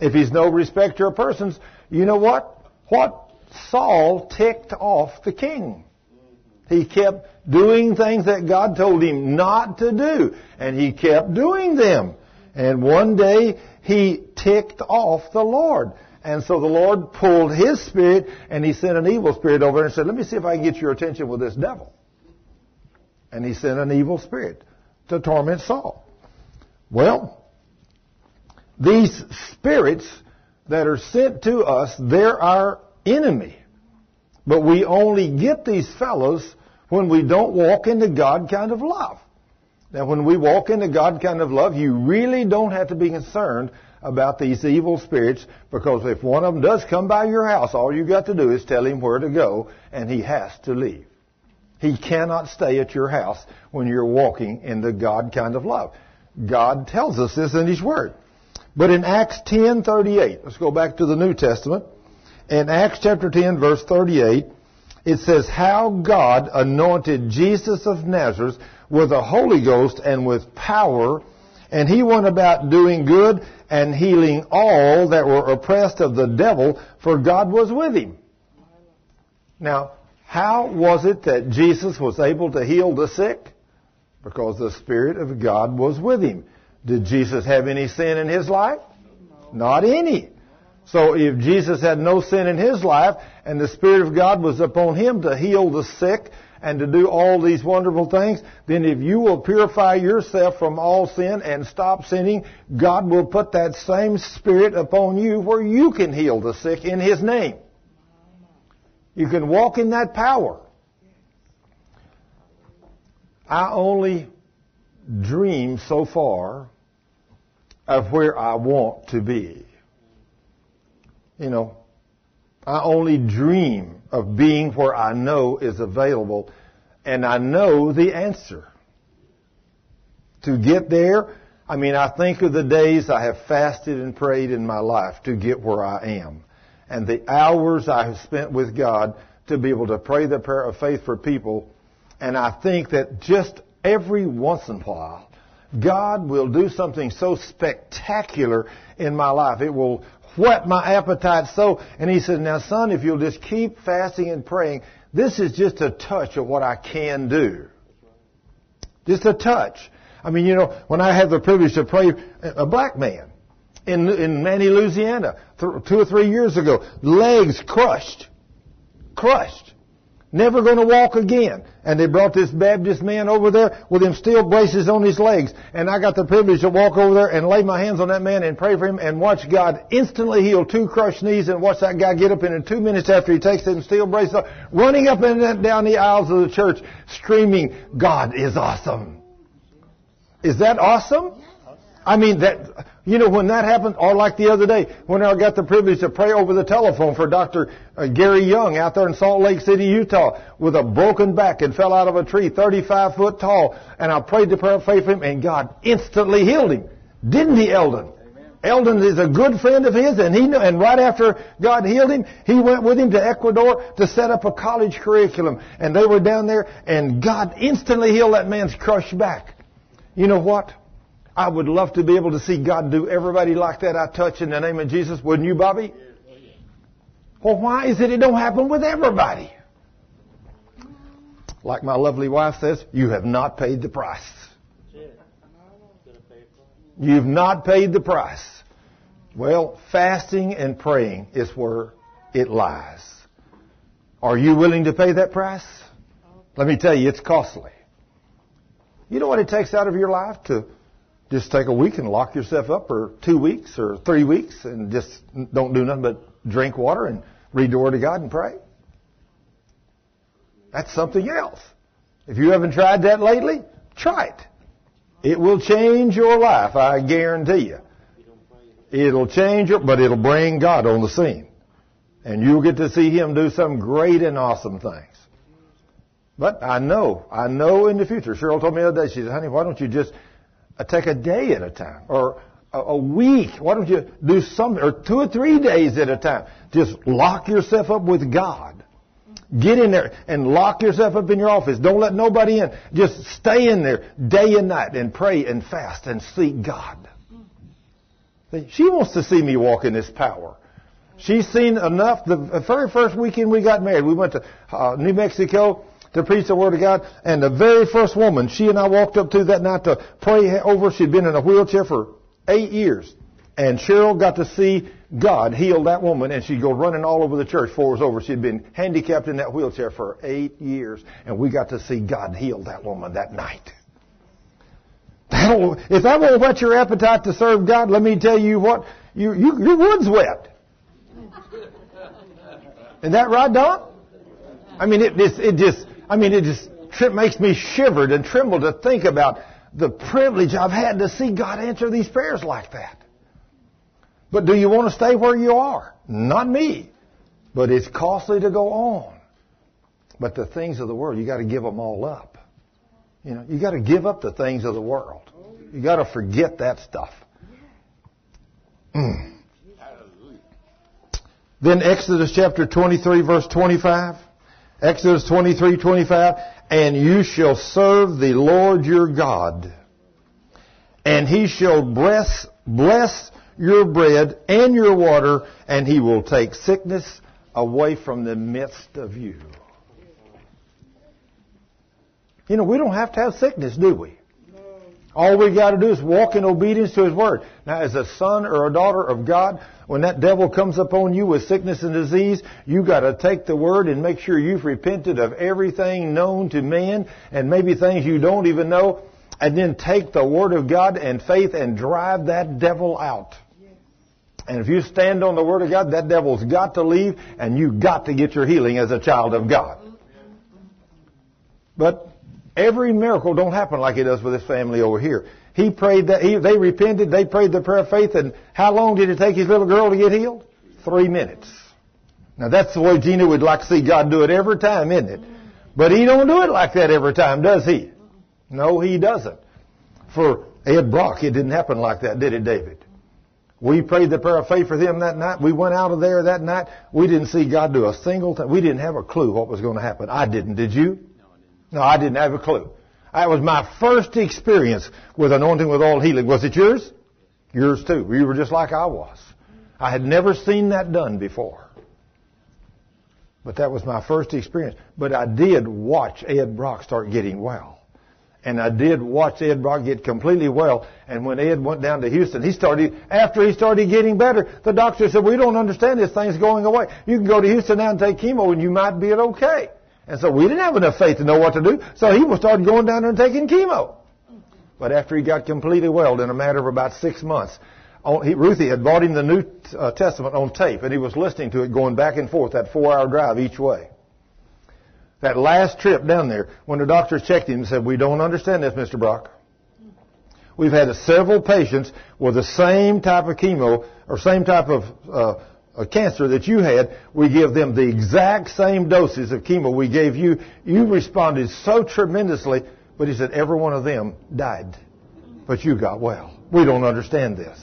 If He's no respecter of persons, you know what? What Saul ticked off the king. He kept doing things that God told him not to do, and he kept doing them. And one day he ticked off the Lord. And so the Lord pulled his spirit and he sent an evil spirit over and said, Let me see if I can get your attention with this devil. And he sent an evil spirit to torment Saul. Well, these spirits that are sent to us, they're our enemy. But we only get these fellows when we don't walk into God kind of love. Now, when we walk into God kind of love, you really don't have to be concerned about these evil spirits because if one of them does come by your house, all you got to do is tell him where to go and he has to leave. He cannot stay at your house when you're walking in the God kind of love. God tells us this in His Word. But in Acts 10:38, let's go back to the New Testament. In Acts chapter 10 verse 38, it says how God anointed Jesus of Nazareth with the Holy Ghost and with power, and he went about doing good and healing all that were oppressed of the devil, for God was with him. Now, how was it that Jesus was able to heal the sick? Because the Spirit of God was with him. Did Jesus have any sin in his life? Not any. So if Jesus had no sin in his life and the Spirit of God was upon him to heal the sick and to do all these wonderful things, then if you will purify yourself from all sin and stop sinning, God will put that same Spirit upon you where you can heal the sick in His name. You can walk in that power. I only dream so far of where I want to be. You know, I only dream of being where I know is available and I know the answer. To get there, I mean, I think of the days I have fasted and prayed in my life to get where I am. And the hours I have spent with God to be able to pray the prayer of faith for people. And I think that just every once in a while, God will do something so spectacular in my life. It will whet my appetite so. And he said, now son, if you'll just keep fasting and praying, this is just a touch of what I can do. Just a touch. I mean, you know, when I had the privilege to pray uh, a black man in, in Many, Louisiana, th- two or three years ago, legs crushed. Crushed never going to walk again. And they brought this Baptist man over there with him steel braces on his legs. And I got the privilege to walk over there and lay my hands on that man and pray for him and watch God instantly heal two crushed knees and watch that guy get up in two minutes after he takes them steel braces off, running up and down the aisles of the church screaming, God is awesome. Is that awesome? I mean, that, you know, when that happened, or like the other day, when I got the privilege to pray over the telephone for Dr. Uh, Gary Young out there in Salt Lake City, Utah, with a broken back and fell out of a tree 35 foot tall, and I prayed the prayer of faith for him, and God instantly healed him. Didn't he, Eldon? Eldon is a good friend of his, and he knew, and right after God healed him, he went with him to Ecuador to set up a college curriculum, and they were down there, and God instantly healed that man's crushed back. You know what? I would love to be able to see God do everybody like that I touch in the name of Jesus. Wouldn't you, Bobby? Well, why is it it don't happen with everybody? Like my lovely wife says, you have not paid the price. You've not paid the price. Well, fasting and praying is where it lies. Are you willing to pay that price? Let me tell you, it's costly. You know what it takes out of your life to just take a week and lock yourself up for two weeks or three weeks and just don't do nothing but drink water and read the Word of God and pray. That's something else. If you haven't tried that lately, try it. It will change your life, I guarantee you. It'll change it, but it'll bring God on the scene. And you'll get to see Him do some great and awesome things. But I know, I know in the future, Cheryl told me the other day, she said, honey, why don't you just take a day at a time or a, week. Why don't you do something or two or three days at a time? Just lock yourself up with God. Get in there and lock yourself up in your office. Don't let nobody in. Just stay in there day and night and pray and fast and seek God. She wants to see me walk in this power. She's seen enough. The very first weekend we got married, we went to uh, New Mexico to preach the Word of God, and the very first woman she and I walked up to that night to pray over, she'd been in a wheelchair for eight years. And Cheryl got to see God heal that woman, and she'd go running all over the church four years over. She'd been handicapped in that wheelchair for eight years, and we got to see God heal that woman that night. That'll, if that won't whet your appetite to serve God, let me tell you what, you, you, your wood's wet. Is that right, Don? I mean, it, it, it just, I mean, it just tri- makes me shiver and tremble to think about the privilege I've had to see God answer these prayers like that. But do you want to stay where you are? Not me. But it's costly to go on. But the things of the world, you got to give them all up. You know, you got to give up the things of the world. You got to forget that stuff. Mm. Then Exodus chapter 23 verse 25. Exodus 23, 25. And you shall serve the Lord your God. And he shall bless, bless your bread and your water, and he will take sickness away from the midst of you. You know, we don't have to have sickness, do we? All we got to do is walk in obedience to His Word. Now, as a son or a daughter of God, when that devil comes upon you with sickness and disease, you got to take the Word and make sure you've repented of everything known to man and maybe things you don't even know, and then take the Word of God and faith and drive that devil out. And if you stand on the Word of God, that devil's got to leave, and you got to get your healing as a child of God. But every miracle don't happen like it does with this family over here. He prayed that he, they repented, they prayed the prayer of faith, and how long did it take his little girl to get healed? Three minutes. Now that's the way Gina would like to see God do it every time, isn't it? But he don't do it like that every time, does he? No, he doesn't. For Ed Brock, it didn't happen like that, did it, David? We prayed the prayer of faith for them that night. We went out of there that night. We didn't see God do a single thing. We didn't have a clue what was going to happen. I didn't. Did you? No, I didn't have a clue. That was my first experience with anointing with oil healing. Was it yours? Yours too. You were just like I was. I had never seen that done before. But that was my first experience. But I did watch Ed Brock start getting well. And I did watch Ed Brock get completely well. And when Ed went down to Houston, he started, after he started getting better, the doctor said, we don't understand this thing's going away. You can go to Houston now and take chemo and you might be okay. And so we didn't have enough faith to know what to do. So he was started going down there and taking chemo. But after he got completely well in a matter of about six months, he, Ruthie had bought him the New uh, Testament on tape, and he was listening to it going back and forth that four-hour drive each way. That last trip down there, when the doctors checked him and said, "We don't understand this, Mr. Brock. We've had several patients with the same type of chemo or same type of uh, a cancer that you had, we give them the exact same doses of chemo we gave you. You responded so tremendously, but he said every one of them died. But you got well. We don't understand this.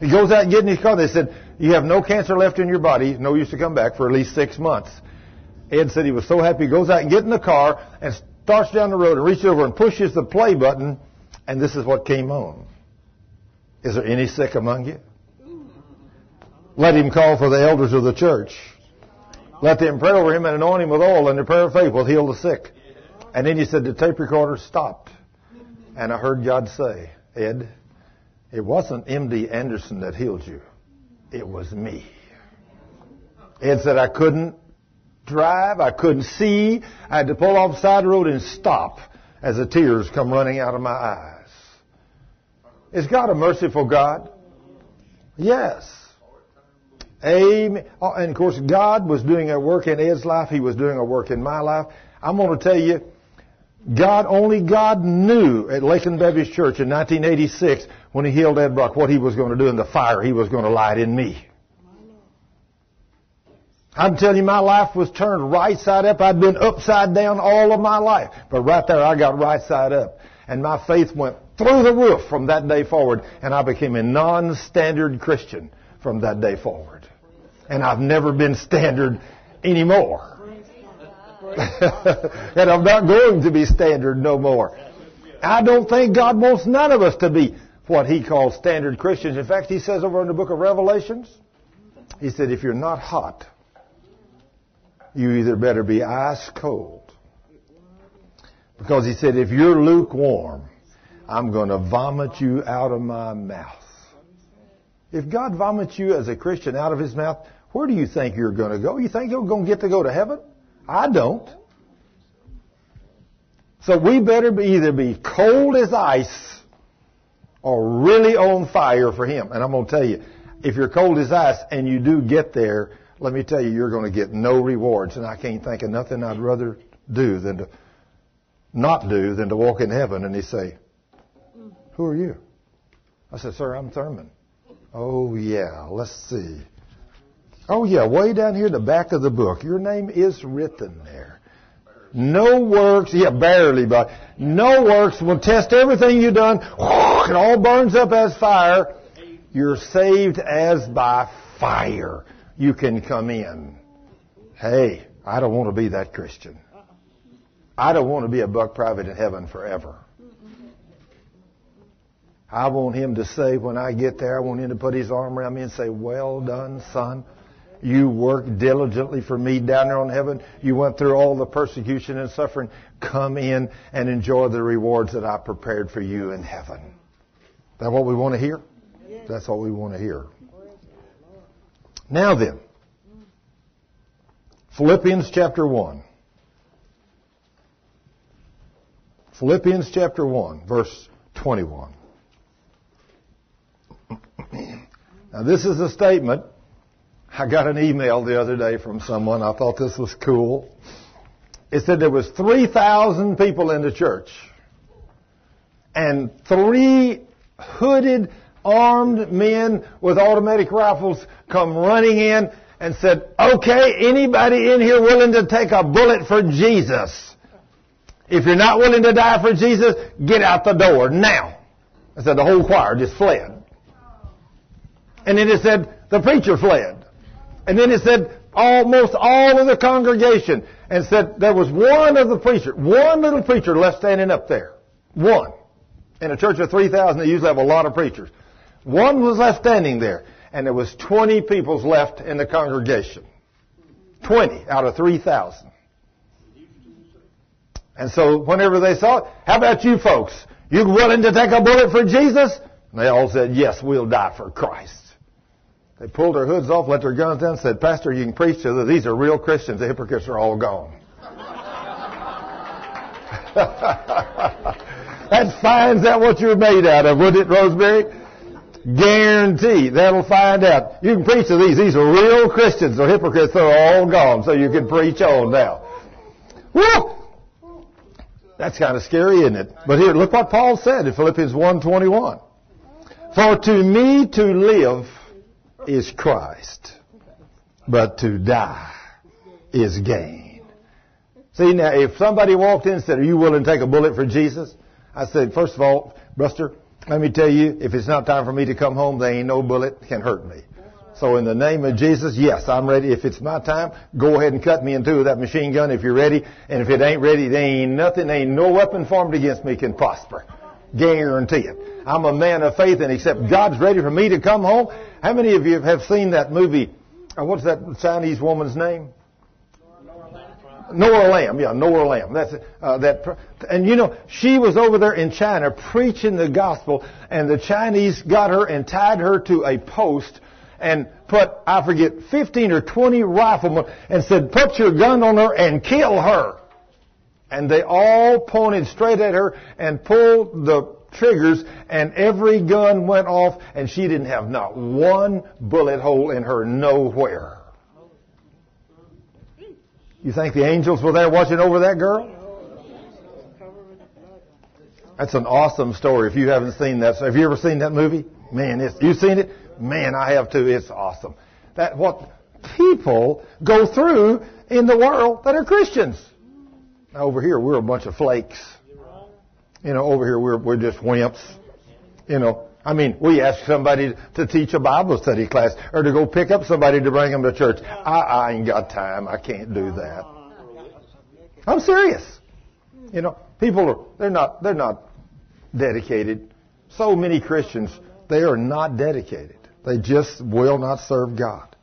He goes out and gets in his car. They said, you have no cancer left in your body. No use to come back for at least six months. Ed said he was so happy. He goes out and gets in the car and starts down the road and reaches over and pushes the play button. And this is what came on. Is there any sick among you? Let him call for the elders of the church. Let them pray over him and anoint him with oil, and the prayer of faith will heal the sick. And then he said the tape recorder stopped. And I heard God say, Ed, it wasn't M.D. Anderson that healed you. It was me. Ed said I couldn't drive, I couldn't see, I had to pull off the side road and stop as the tears come running out of my eyes. Is God a merciful God? Yes. Amen. Oh, and of course, God was doing a work in Ed's life. He was doing a work in my life. I'm going to tell you, God, only God knew at Lakeland Baptist Church in 1986 when he healed Ed Brock what he was going to do in the fire he was going to light in me. I'm telling you, my life was turned right side up. I'd been upside down all of my life. But right there, I got right side up. And my faith went through the roof from that day forward, and I became a non-standard Christian from that day forward. And I've never been standard anymore. and I'm not going to be standard no more. I don't think God wants none of us to be what He calls standard Christians. In fact, He says over in the book of Revelations, He said, if you're not hot, you either better be ice cold. Because He said, if you're lukewarm, I'm going to vomit you out of my mouth. If God vomits you as a Christian out of His mouth, where do you think you're going to go? You think you're going to get to go to heaven? I don't. So we better be either be cold as ice or really on fire for Him. And I'm going to tell you, if you're cold as ice and you do get there, let me tell you, you're going to get no rewards. And I can't think of nothing I'd rather do than to not do than to walk in heaven and He say, who are you? I said, Sir, I'm Thurman. Oh, yeah, let's see. Oh, yeah, way down here in the back of the book. Your name is written there. No works, yeah, barely, but no works will test everything you've done. It all burns up as fire. You're saved as by fire. You can come in. Hey, I don't want to be that Christian. I don't want to be a buck private in heaven forever. I want him to say when I get there, I want him to put his arm around me and say, well done, son. You worked diligently for me down there on heaven. You went through all the persecution and suffering. Come in and enjoy the rewards that I prepared for you in heaven. That what we want to hear? That's what we want to hear. Now then, Philippians chapter 1. Philippians chapter 1, verse 21. Now this is a statement. I got an email the other day from someone. I thought this was cool. It said there was 3,000 people in the church. And three hooded, armed men with automatic rifles come running in and said, okay, anybody in here willing to take a bullet for Jesus? If you're not willing to die for Jesus, get out the door now. I said the whole choir just fled. And then it said the preacher fled. And then it said almost all of the congregation. And said there was one of the preachers, one little preacher left standing up there. One. In a church of 3,000, they usually have a lot of preachers. One was left standing there. And there was 20 people left in the congregation. 20 out of 3,000. And so whenever they saw it, how about you folks? You willing to take a bullet for Jesus? And they all said, yes, we'll die for Christ. They pulled their hoods off, let their guns down, said, Pastor, you can preach to them. These are real Christians. The hypocrites are all gone. that finds out what you're made out of, wouldn't it, Rosemary? Guarantee. That'll find out. You can preach to these. These are real Christians. The hypocrites are all gone, so you can preach on now. Woo! That's kind of scary, isn't it? But here, look what Paul said in Philippians 1.21. For to me to live is Christ, but to die is gain. See, now, if somebody walked in and said, are you willing to take a bullet for Jesus? I said, first of all, Buster, let me tell you, if it's not time for me to come home, there ain't no bullet can hurt me. So in the name of Jesus, yes, I'm ready. If it's my time, go ahead and cut me in two with that machine gun if you're ready. And if it ain't ready, there ain't nothing, there ain't no weapon formed against me can prosper. Guarantee it. I'm a man of faith and except God's ready for me to come home. How many of you have seen that movie? Uh, what's that Chinese woman's name? Nora Lam, yeah, Nora Lam. That's uh, that, and you know she was over there in China preaching the gospel, and the Chinese got her and tied her to a post and put I forget 15 or 20 riflemen and said, "Put your gun on her and kill her." And they all pointed straight at her and pulled the triggers and every gun went off and she didn't have not one bullet hole in her nowhere. You think the angels were there watching over that girl? That's an awesome story. If you haven't seen that, have you ever seen that movie? Man, it's, you seen it? Man, I have too. It's awesome. That what people go through in the world that are Christians. Over here, we're a bunch of flakes. You know, over here we're, we're just wimps. You know, I mean, we ask somebody to teach a Bible study class or to go pick up somebody to bring them to church. I, I ain't got time. I can't do that. I'm serious. You know, people are, they're not, they're not dedicated. So many Christians, they are not dedicated. They just will not serve God.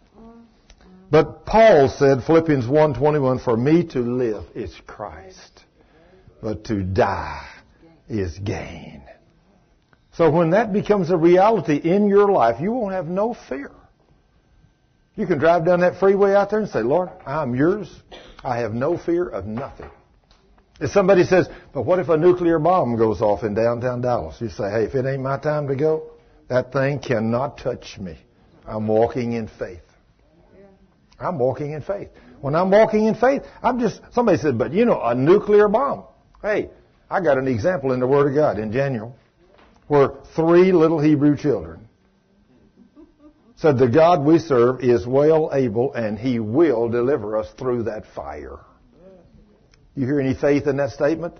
But Paul said, Philippians 1.21, for me to live is Christ, but to die is gain. So when that becomes a reality in your life, you won't have no fear. You can drive down that freeway out there and say, Lord, I'm yours. I have no fear of nothing. If somebody says, but what if a nuclear bomb goes off in downtown Dallas? You say, hey, if it ain't my time to go, that thing cannot touch me. I'm walking in faith. I'm walking in faith. When I'm walking in faith, I'm just, somebody said, but you know, a nuclear bomb. Hey, I got an example in the Word of God in Daniel where three little Hebrew children said, the God we serve is well able and He will deliver us through that fire. You hear any faith in that statement?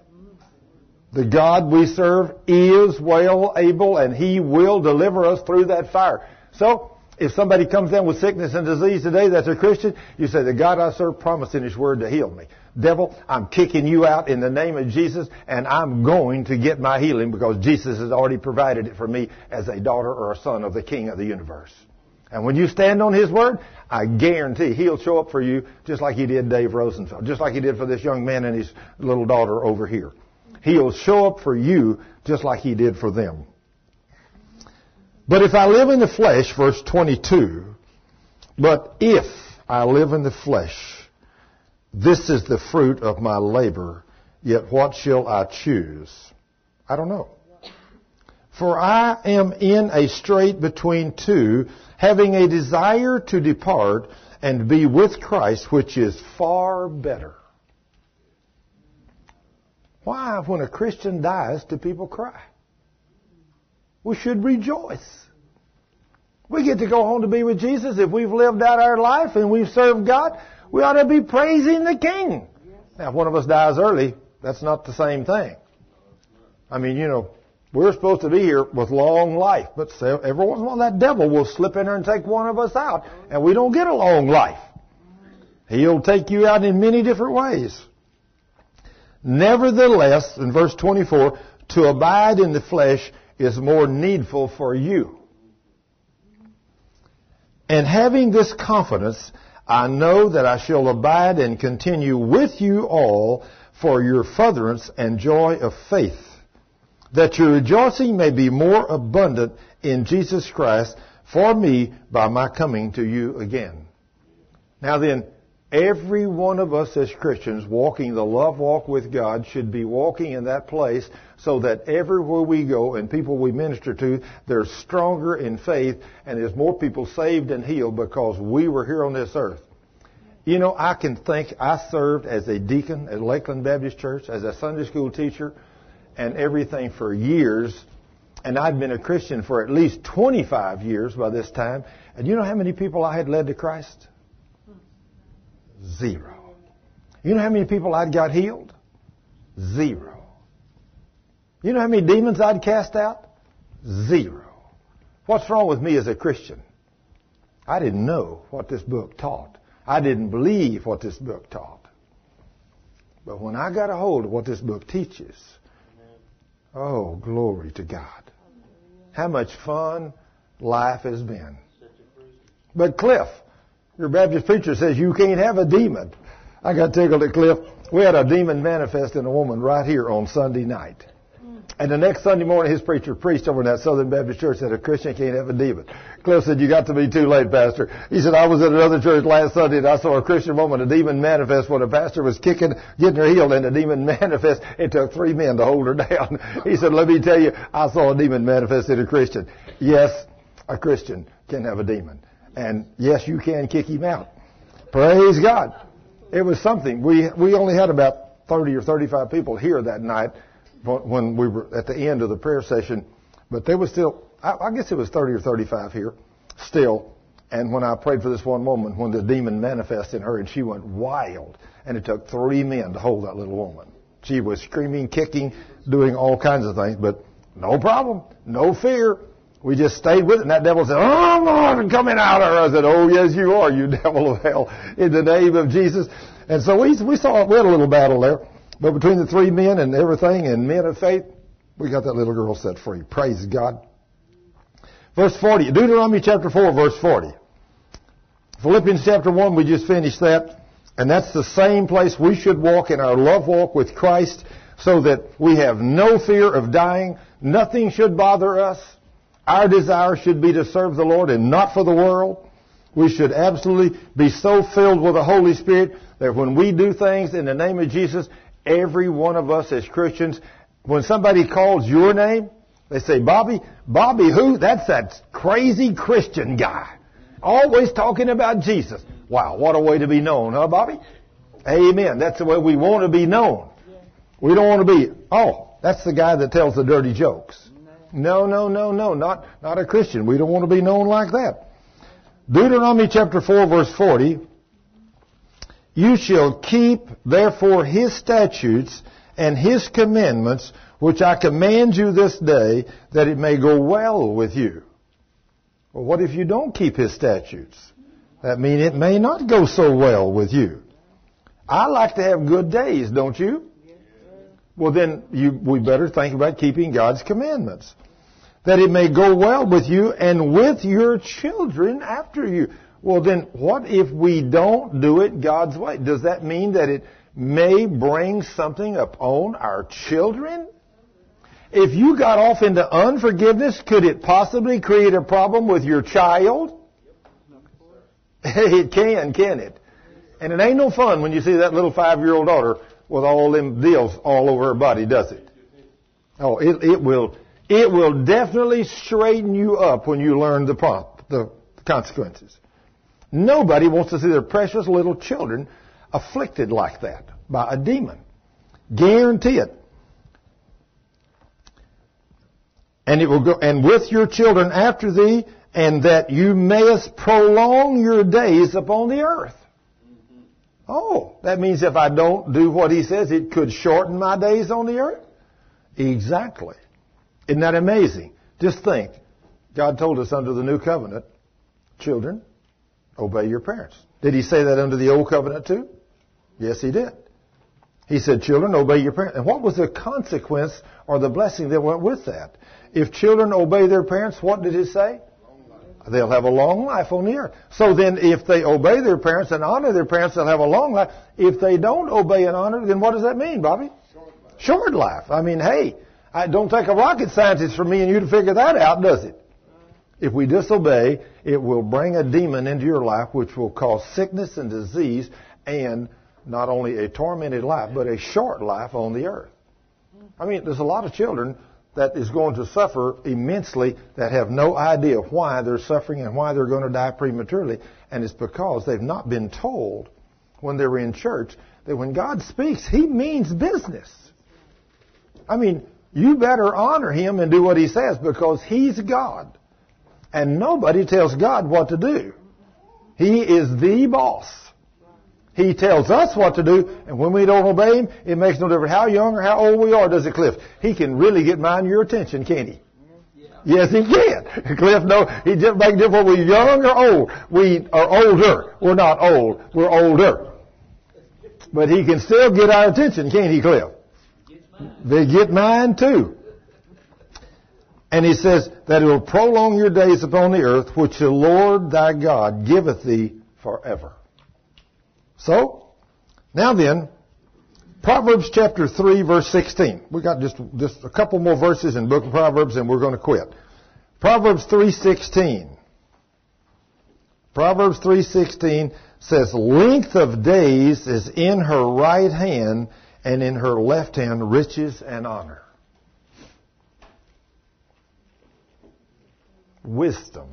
The God we serve is well able and He will deliver us through that fire. So, if somebody comes down with sickness and disease today that's a Christian, you say, the God I serve promised in His Word to heal me. Devil, I'm kicking you out in the name of Jesus and I'm going to get my healing because Jesus has already provided it for me as a daughter or a son of the King of the universe. And when you stand on His Word, I guarantee He'll show up for you just like He did Dave Rosenfeld, just like He did for this young man and his little daughter over here. He'll show up for you just like He did for them. But if I live in the flesh, verse 22, but if I live in the flesh, this is the fruit of my labor, yet what shall I choose? I don't know. For I am in a strait between two, having a desire to depart and be with Christ, which is far better. Why, when a Christian dies, do people cry? We should rejoice. We get to go home to be with Jesus. If we've lived out our life and we've served God, we ought to be praising the King. Now, if one of us dies early, that's not the same thing. I mean, you know, we're supposed to be here with long life, but every once in a while that devil will slip in there and take one of us out, and we don't get a long life. He'll take you out in many different ways. Nevertheless, in verse 24, to abide in the flesh is more needful for you. And having this confidence, I know that I shall abide and continue with you all for your furtherance and joy of faith, that your rejoicing may be more abundant in Jesus Christ for me by my coming to you again. Now then, Every one of us as Christians walking the love walk with God should be walking in that place so that everywhere we go and people we minister to, they're stronger in faith and there's more people saved and healed because we were here on this earth. You know, I can think I served as a deacon at Lakeland Baptist Church, as a Sunday school teacher, and everything for years. And I'd been a Christian for at least 25 years by this time. And you know how many people I had led to Christ? Zero. You know how many people I'd got healed? Zero. You know how many demons I'd cast out? Zero. What's wrong with me as a Christian? I didn't know what this book taught. I didn't believe what this book taught. But when I got a hold of what this book teaches, oh, glory to God. How much fun life has been. But Cliff, your Baptist preacher says you can't have a demon. I got tickled at Cliff. We had a demon manifest in a woman right here on Sunday night. And the next Sunday morning, his preacher preached over in that Southern Baptist church that a Christian can't have a demon. Cliff said, you got to be too late, Pastor. He said, I was at another church last Sunday and I saw a Christian woman, a demon manifest when a pastor was kicking, getting her healed and the demon manifest. It took three men to hold her down. He said, let me tell you, I saw a demon manifest in a Christian. Yes, a Christian can have a demon. And yes, you can kick him out. Praise God. It was something. We, we only had about 30 or 35 people here that night when we were at the end of the prayer session. But there was still, I, I guess it was 30 or 35 here still. And when I prayed for this one woman, when the demon manifested in her and she went wild, and it took three men to hold that little woman. She was screaming, kicking, doing all kinds of things, but no problem, no fear. We just stayed with it, and that devil said, "Oh Lord, I'm coming out." Or I said, "Oh yes, you are, you devil of hell, in the name of Jesus." And so we we saw we had a little battle there, but between the three men and everything, and men of faith, we got that little girl set free. Praise God. Verse 40, Deuteronomy chapter 4, verse 40. Philippians chapter 1, we just finished that. And that's the same place we should walk in our love walk with Christ so that we have no fear of dying. Nothing should bother us. Our desire should be to serve the Lord and not for the world. We should absolutely be so filled with the Holy Spirit that when we do things in the name of Jesus, every one of us as Christians, when somebody calls your name, they say, Bobby, Bobby who? That's that crazy Christian guy. Always talking about Jesus. Wow, what a way to be known, huh, Bobby? Amen. That's the way we want to be known. We don't want to be, oh, that's the guy that tells the dirty jokes. No, no, no, no, not, not a Christian. We don't want to be known like that. Deuteronomy chapter 4 verse 40, you shall keep therefore his statutes and his commandments which I command you this day that it may go well with you. Well, what if you don't keep his statutes? That means it may not go so well with you. I like to have good days, don't you? Well, then you, we better think about keeping God's commandments. That it may go well with you and with your children after you. Well, then what if we don't do it God's way? Does that mean that it may bring something upon our children? If you got off into unforgiveness, could it possibly create a problem with your child? It can, can it? And it ain't no fun when you see that little five-year-old daughter with all them deals all over her body, does it? Oh, it, it will, it will definitely straighten you up when you learn the prompt, the consequences. Nobody wants to see their precious little children afflicted like that by a demon. Guarantee it. And it will go, and with your children after thee, and that you mayest prolong your days upon the earth. Oh, that means if I don't do what he says, it could shorten my days on the earth? Exactly. Isn't that amazing? Just think. God told us under the new covenant, children, obey your parents. Did he say that under the old covenant too? Yes, he did. He said, children, obey your parents. And what was the consequence or the blessing that went with that? If children obey their parents, what did he say? They'll have a long life on the earth. So then if they obey their parents and honor their parents, they'll have a long life. If they don't obey and honor, then what does that mean, Bobby? Short life. Short life. I mean, hey, I don't take a rocket scientist for me and you to figure that out, does it? If we disobey, it will bring a demon into your life which will cause sickness and disease and not only a tormented life, but a short life on the earth. I mean, there's a lot of children that is going to suffer immensely that have no idea why they're suffering and why they're going to die prematurely. And it's because they've not been told when they were in church that when God speaks, He means business. I mean, you better honor Him and do what He says because He's God. And nobody tells God what to do. He is the boss. He tells us what to do, and when we don't obey Him, it makes no difference how young or how old we are, does it, Cliff? He can really get mine your attention, can't He? Yeah. Yes, He can. Cliff, no, He just makes difference whether we're young or old. We are older. We're not old. We're older. But He can still get our attention, can't He, Cliff? They get mine too. And he says that it will prolong your days upon the earth, which the Lord thy God giveth thee forever. So, now then, Proverbs chapter 3 verse 16. We've got just, just a couple more verses in book of Proverbs and we're going to quit. Proverbs 3:16. Proverbs 3:16 says length of days is in her right hand and in her left hand riches and honor. Wisdom.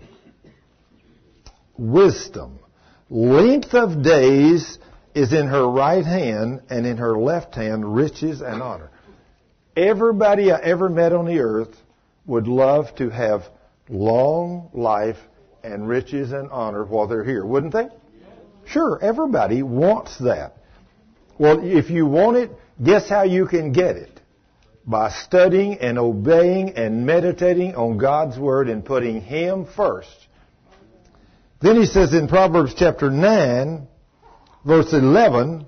Wisdom. Length of days is in her right hand, and in her left hand, riches and honor. Everybody I ever met on the earth would love to have long life and riches and honor while they're here, wouldn't they? Sure, everybody wants that. Well, if you want it, Guess how you can get it? By studying and obeying and meditating on God's Word and putting Him first. Then he says in Proverbs chapter 9, verse 11,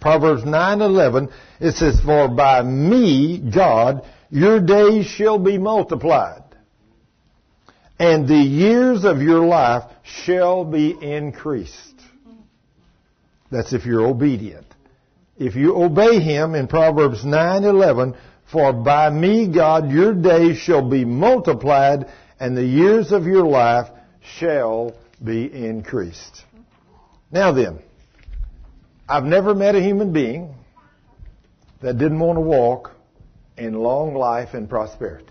Proverbs 9:11 it says for by me God your days shall be multiplied and the years of your life shall be increased. That's if you're obedient. If you obey him in Proverbs 9:11 for by me God your days shall be multiplied and the years of your life shall be increased. Now then, I've never met a human being that didn't want to walk in long life and prosperity.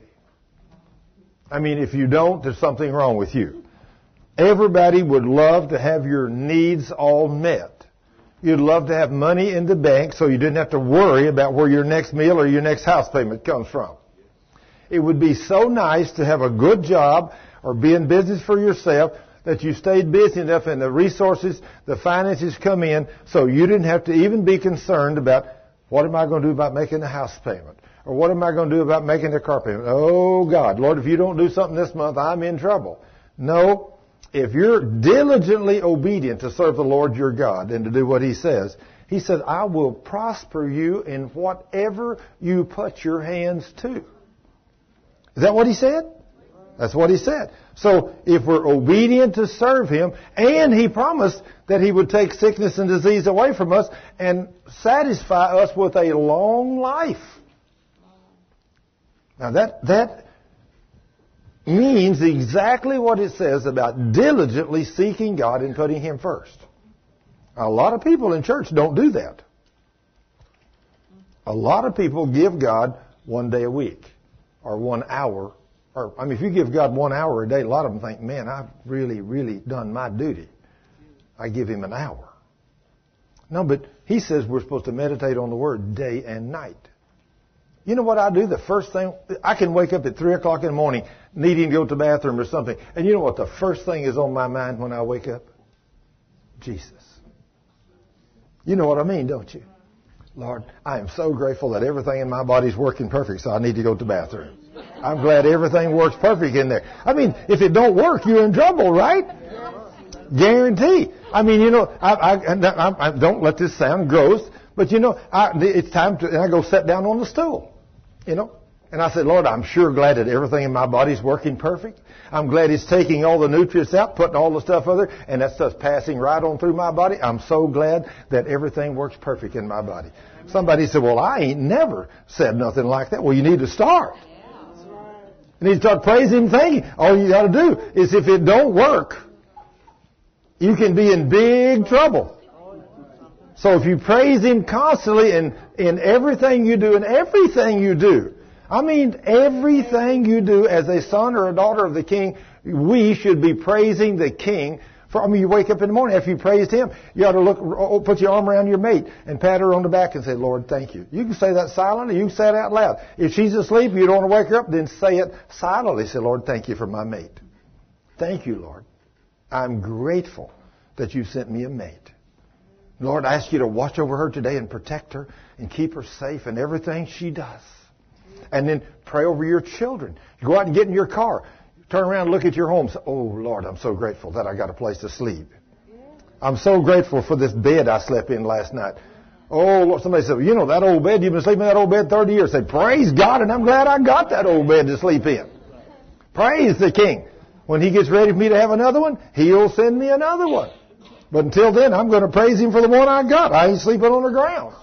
I mean, if you don't, there's something wrong with you. Everybody would love to have your needs all met. You'd love to have money in the bank so you didn't have to worry about where your next meal or your next house payment comes from. It would be so nice to have a good job or be in business for yourself that you stayed busy enough and the resources, the finances come in so you didn't have to even be concerned about what am I going to do about making a house payment? Or what am I going to do about making a car payment? Oh God, Lord, if you don't do something this month, I'm in trouble. No, if you're diligently obedient to serve the Lord your God and to do what He says, He said, I will prosper you in whatever you put your hands to. Is that what He said? That's what He said. So if we're obedient to serve Him, and He promised that He would take sickness and disease away from us and satisfy us with a long life. Now that, that means exactly what it says about diligently seeking God and putting Him first. A lot of people in church don't do that. A lot of people give God one day a week or one hour or, I mean, if you give God one hour a day, a lot of them think, man, I've really, really done my duty. I give Him an hour. No, but He says we're supposed to meditate on the Word day and night. You know what I do? The first thing, I can wake up at 3 o'clock in the morning needing to go to the bathroom or something. And you know what the first thing is on my mind when I wake up? Jesus. You know what I mean, don't you? Lord, I am so grateful that everything in my body is working perfect, so I need to go to the bathroom. I'm glad everything works perfect in there. I mean, if it don't work, you're in trouble, right? Guarantee. I mean, you know, I, I, I, I don't let this sound gross, but you know, I, it's time to, and I go sit down on the stool, you know, and I said, Lord, I'm sure glad that everything in my body's working perfect. I'm glad it's taking all the nutrients out, putting all the stuff other, and that stuff's passing right on through my body. I'm so glad that everything works perfect in my body. Somebody said, well, I ain't never said nothing like that. Well, you need to start. And he start praising Him, thanking. All you got to do is if it don't work, you can be in big trouble. So if you praise Him constantly in, in everything you do, in everything you do, I mean everything you do as a son or a daughter of the King, we should be praising the King for, I mean, you wake up in the morning after you praised Him, you ought to look, oh, put your arm around your mate and pat her on the back and say, Lord, thank you. You can say that silently, you can say it out loud. If she's asleep, you don't want to wake her up, then say it silently. Say, Lord, thank you for my mate. Thank you, Lord. I'm grateful that you sent me a mate. Lord, I ask you to watch over her today and protect her and keep her safe in everything she does. And then pray over your children. You go out and get in your car. Turn around and look at your home. Say, oh, Lord, I'm so grateful that I got a place to sleep. I'm so grateful for this bed I slept in last night. Oh, Lord, somebody said, you know, that old bed, you've been sleeping in that old bed 30 years. Say, praise God, and I'm glad I got that old bed to sleep in. Praise the King. When He gets ready for me to have another one, He'll send me another one. But until then, I'm going to praise Him for the one I got. I ain't sleeping on the ground.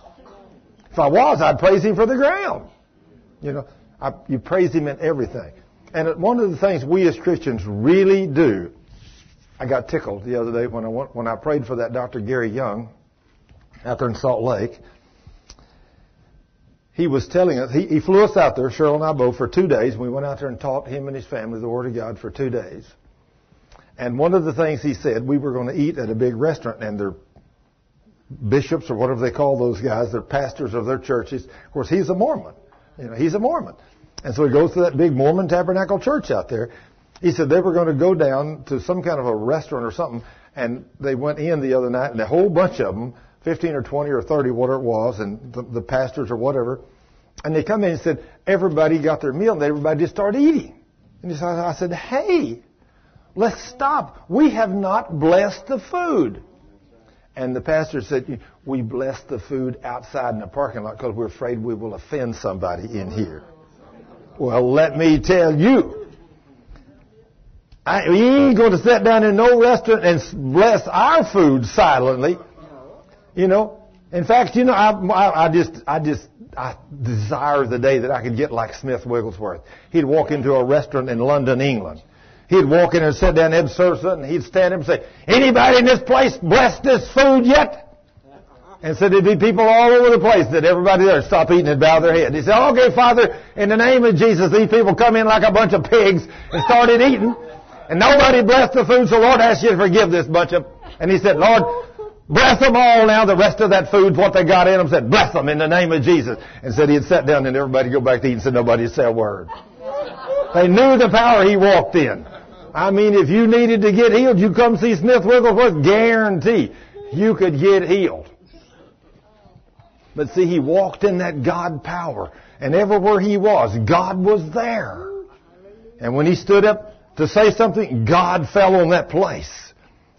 If I was, I'd praise Him for the ground. You know, I, you praise Him in everything. And one of the things we as Christians really do, I got tickled the other day when I went, when I prayed for that Dr. Gary Young out there in Salt Lake. He was telling us, he, he flew us out there, Cheryl and I both, for two days. We went out there and taught him and his family the Word of God for two days. And one of the things he said, we were going to eat at a big restaurant, and their bishops or whatever they call those guys, they're pastors of their churches. Of course, he's a Mormon. You know, he's a Mormon. And so he goes to that big Mormon Tabernacle church out there. He said they were going to go down to some kind of a restaurant or something, and they went in the other night, and a whole bunch of them 15 or 20 or 30, whatever it was, and the, the pastors or whatever. And they come in and said, everybody got their meal and everybody just started eating. And he said, I said, hey, let's stop. We have not blessed the food. And the pastor said, we bless the food outside in the parking lot because we're afraid we will offend somebody in here. Well, let me tell you, I, we ain't going to sit down in no restaurant and bless our food silently. You know, in fact, you know, I, I, I just, I just, I desire the day that I could get like Smith Wigglesworth. He'd walk into a restaurant in London, England. He'd walk in and sit down, serve something, and he'd stand up and say, anybody in this place blessed this food yet? And so there'd be people all over the place that everybody there stop eating and bow their head. He said, okay, Father, in the name of Jesus, these people come in like a bunch of pigs and started eating. And nobody blessed the food, so Lord asked you to forgive this bunch of... And he said, Lord, bless them all now. The rest of that food, what they got in them, said, bless them in the name of Jesus. And said he'd sat down and everybody go back to eating. said nobody said a word. They knew the power he walked in. I mean, if you needed to get healed, you come see Smith Wigglesworth, guarantee you could get healed. But see, he walked in that God power. And everywhere he was, God was there. And when he stood up to say something, God fell on that place.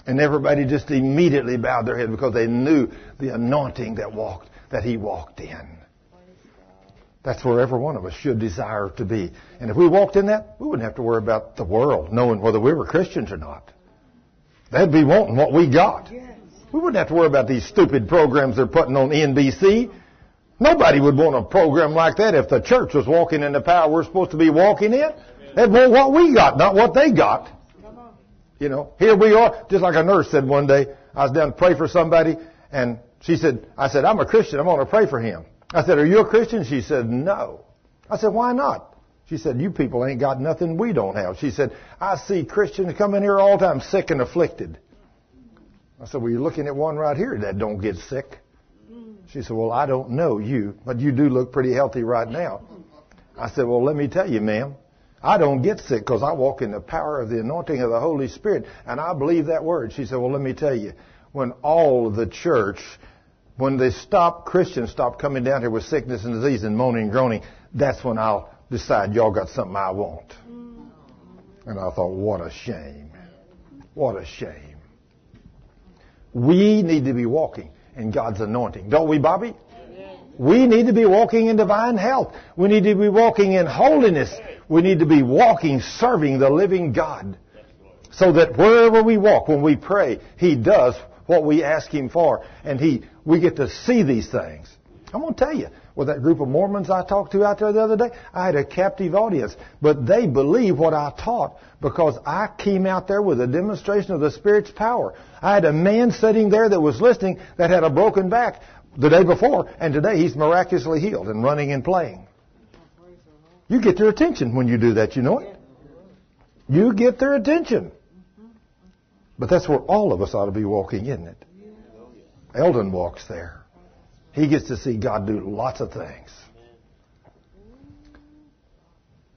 And everybody just immediately bowed their head because they knew the anointing that walked, that he walked in. That's where every one of us should desire to be. And if we walked in that, we wouldn't have to worry about the world knowing whether we were Christians or not. They'd be wanting what we got. We wouldn't have to worry about these stupid programs they're putting on NBC. Nobody would want a program like that if the church was walking in the power we're supposed to be walking in. They'd want what we got, not what they got. You know, here we are, just like a nurse said one day, I was down to pray for somebody, and she said, I said, I'm a Christian, I'm going to pray for him. I said, are you a Christian? She said, no. I said, why not? She said, you people ain't got nothing we don't have. She said, I see Christians come in here all the time sick and afflicted. I said, well, you're looking at one right here that don't get sick. She said, well, I don't know you, but you do look pretty healthy right now. I said, well, let me tell you, ma'am, I don't get sick because I walk in the power of the anointing of the Holy Spirit, and I believe that word. She said, well, let me tell you, when all the church, when they stop, Christians stop coming down here with sickness and disease and moaning and groaning, that's when I'll decide y'all got something I want. And I thought, what a shame. What a shame. We need to be walking in God's anointing. Don't we, Bobby? We need to be walking in divine health. We need to be walking in holiness. We need to be walking serving the living God. So that wherever we walk, when we pray, He does what we ask Him for. And He, we get to see these things. I'm going to tell you, with that group of Mormons I talked to out there the other day, I had a captive audience. But they believe what I taught because I came out there with a demonstration of the Spirit's power. I had a man sitting there that was listening that had a broken back the day before, and today he's miraculously healed and running and playing. You get their attention when you do that, you know it? You get their attention. But that's where all of us ought to be walking, isn't it? Eldon walks there. He gets to see God do lots of things.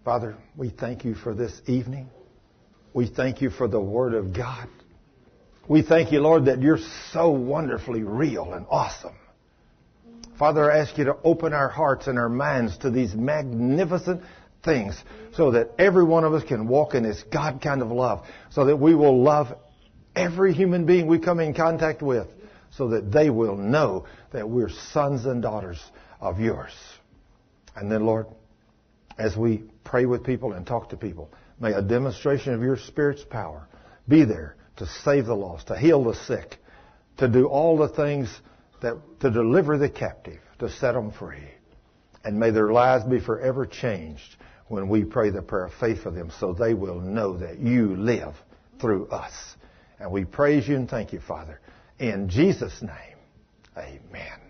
Father, we thank you for this evening. We thank you for the Word of God. We thank you, Lord, that you're so wonderfully real and awesome. Father, I ask you to open our hearts and our minds to these magnificent things so that every one of us can walk in this God kind of love, so that we will love every human being we come in contact with so that they will know that we're sons and daughters of yours. And then, Lord, as we pray with people and talk to people, may a demonstration of your Spirit's power be there to save the lost, to heal the sick, to do all the things that, to deliver the captive, to set them free. And may their lives be forever changed when we pray the prayer of faith for them so they will know that you live through us. And we praise you and thank you, Father. In Jesus' name, amen.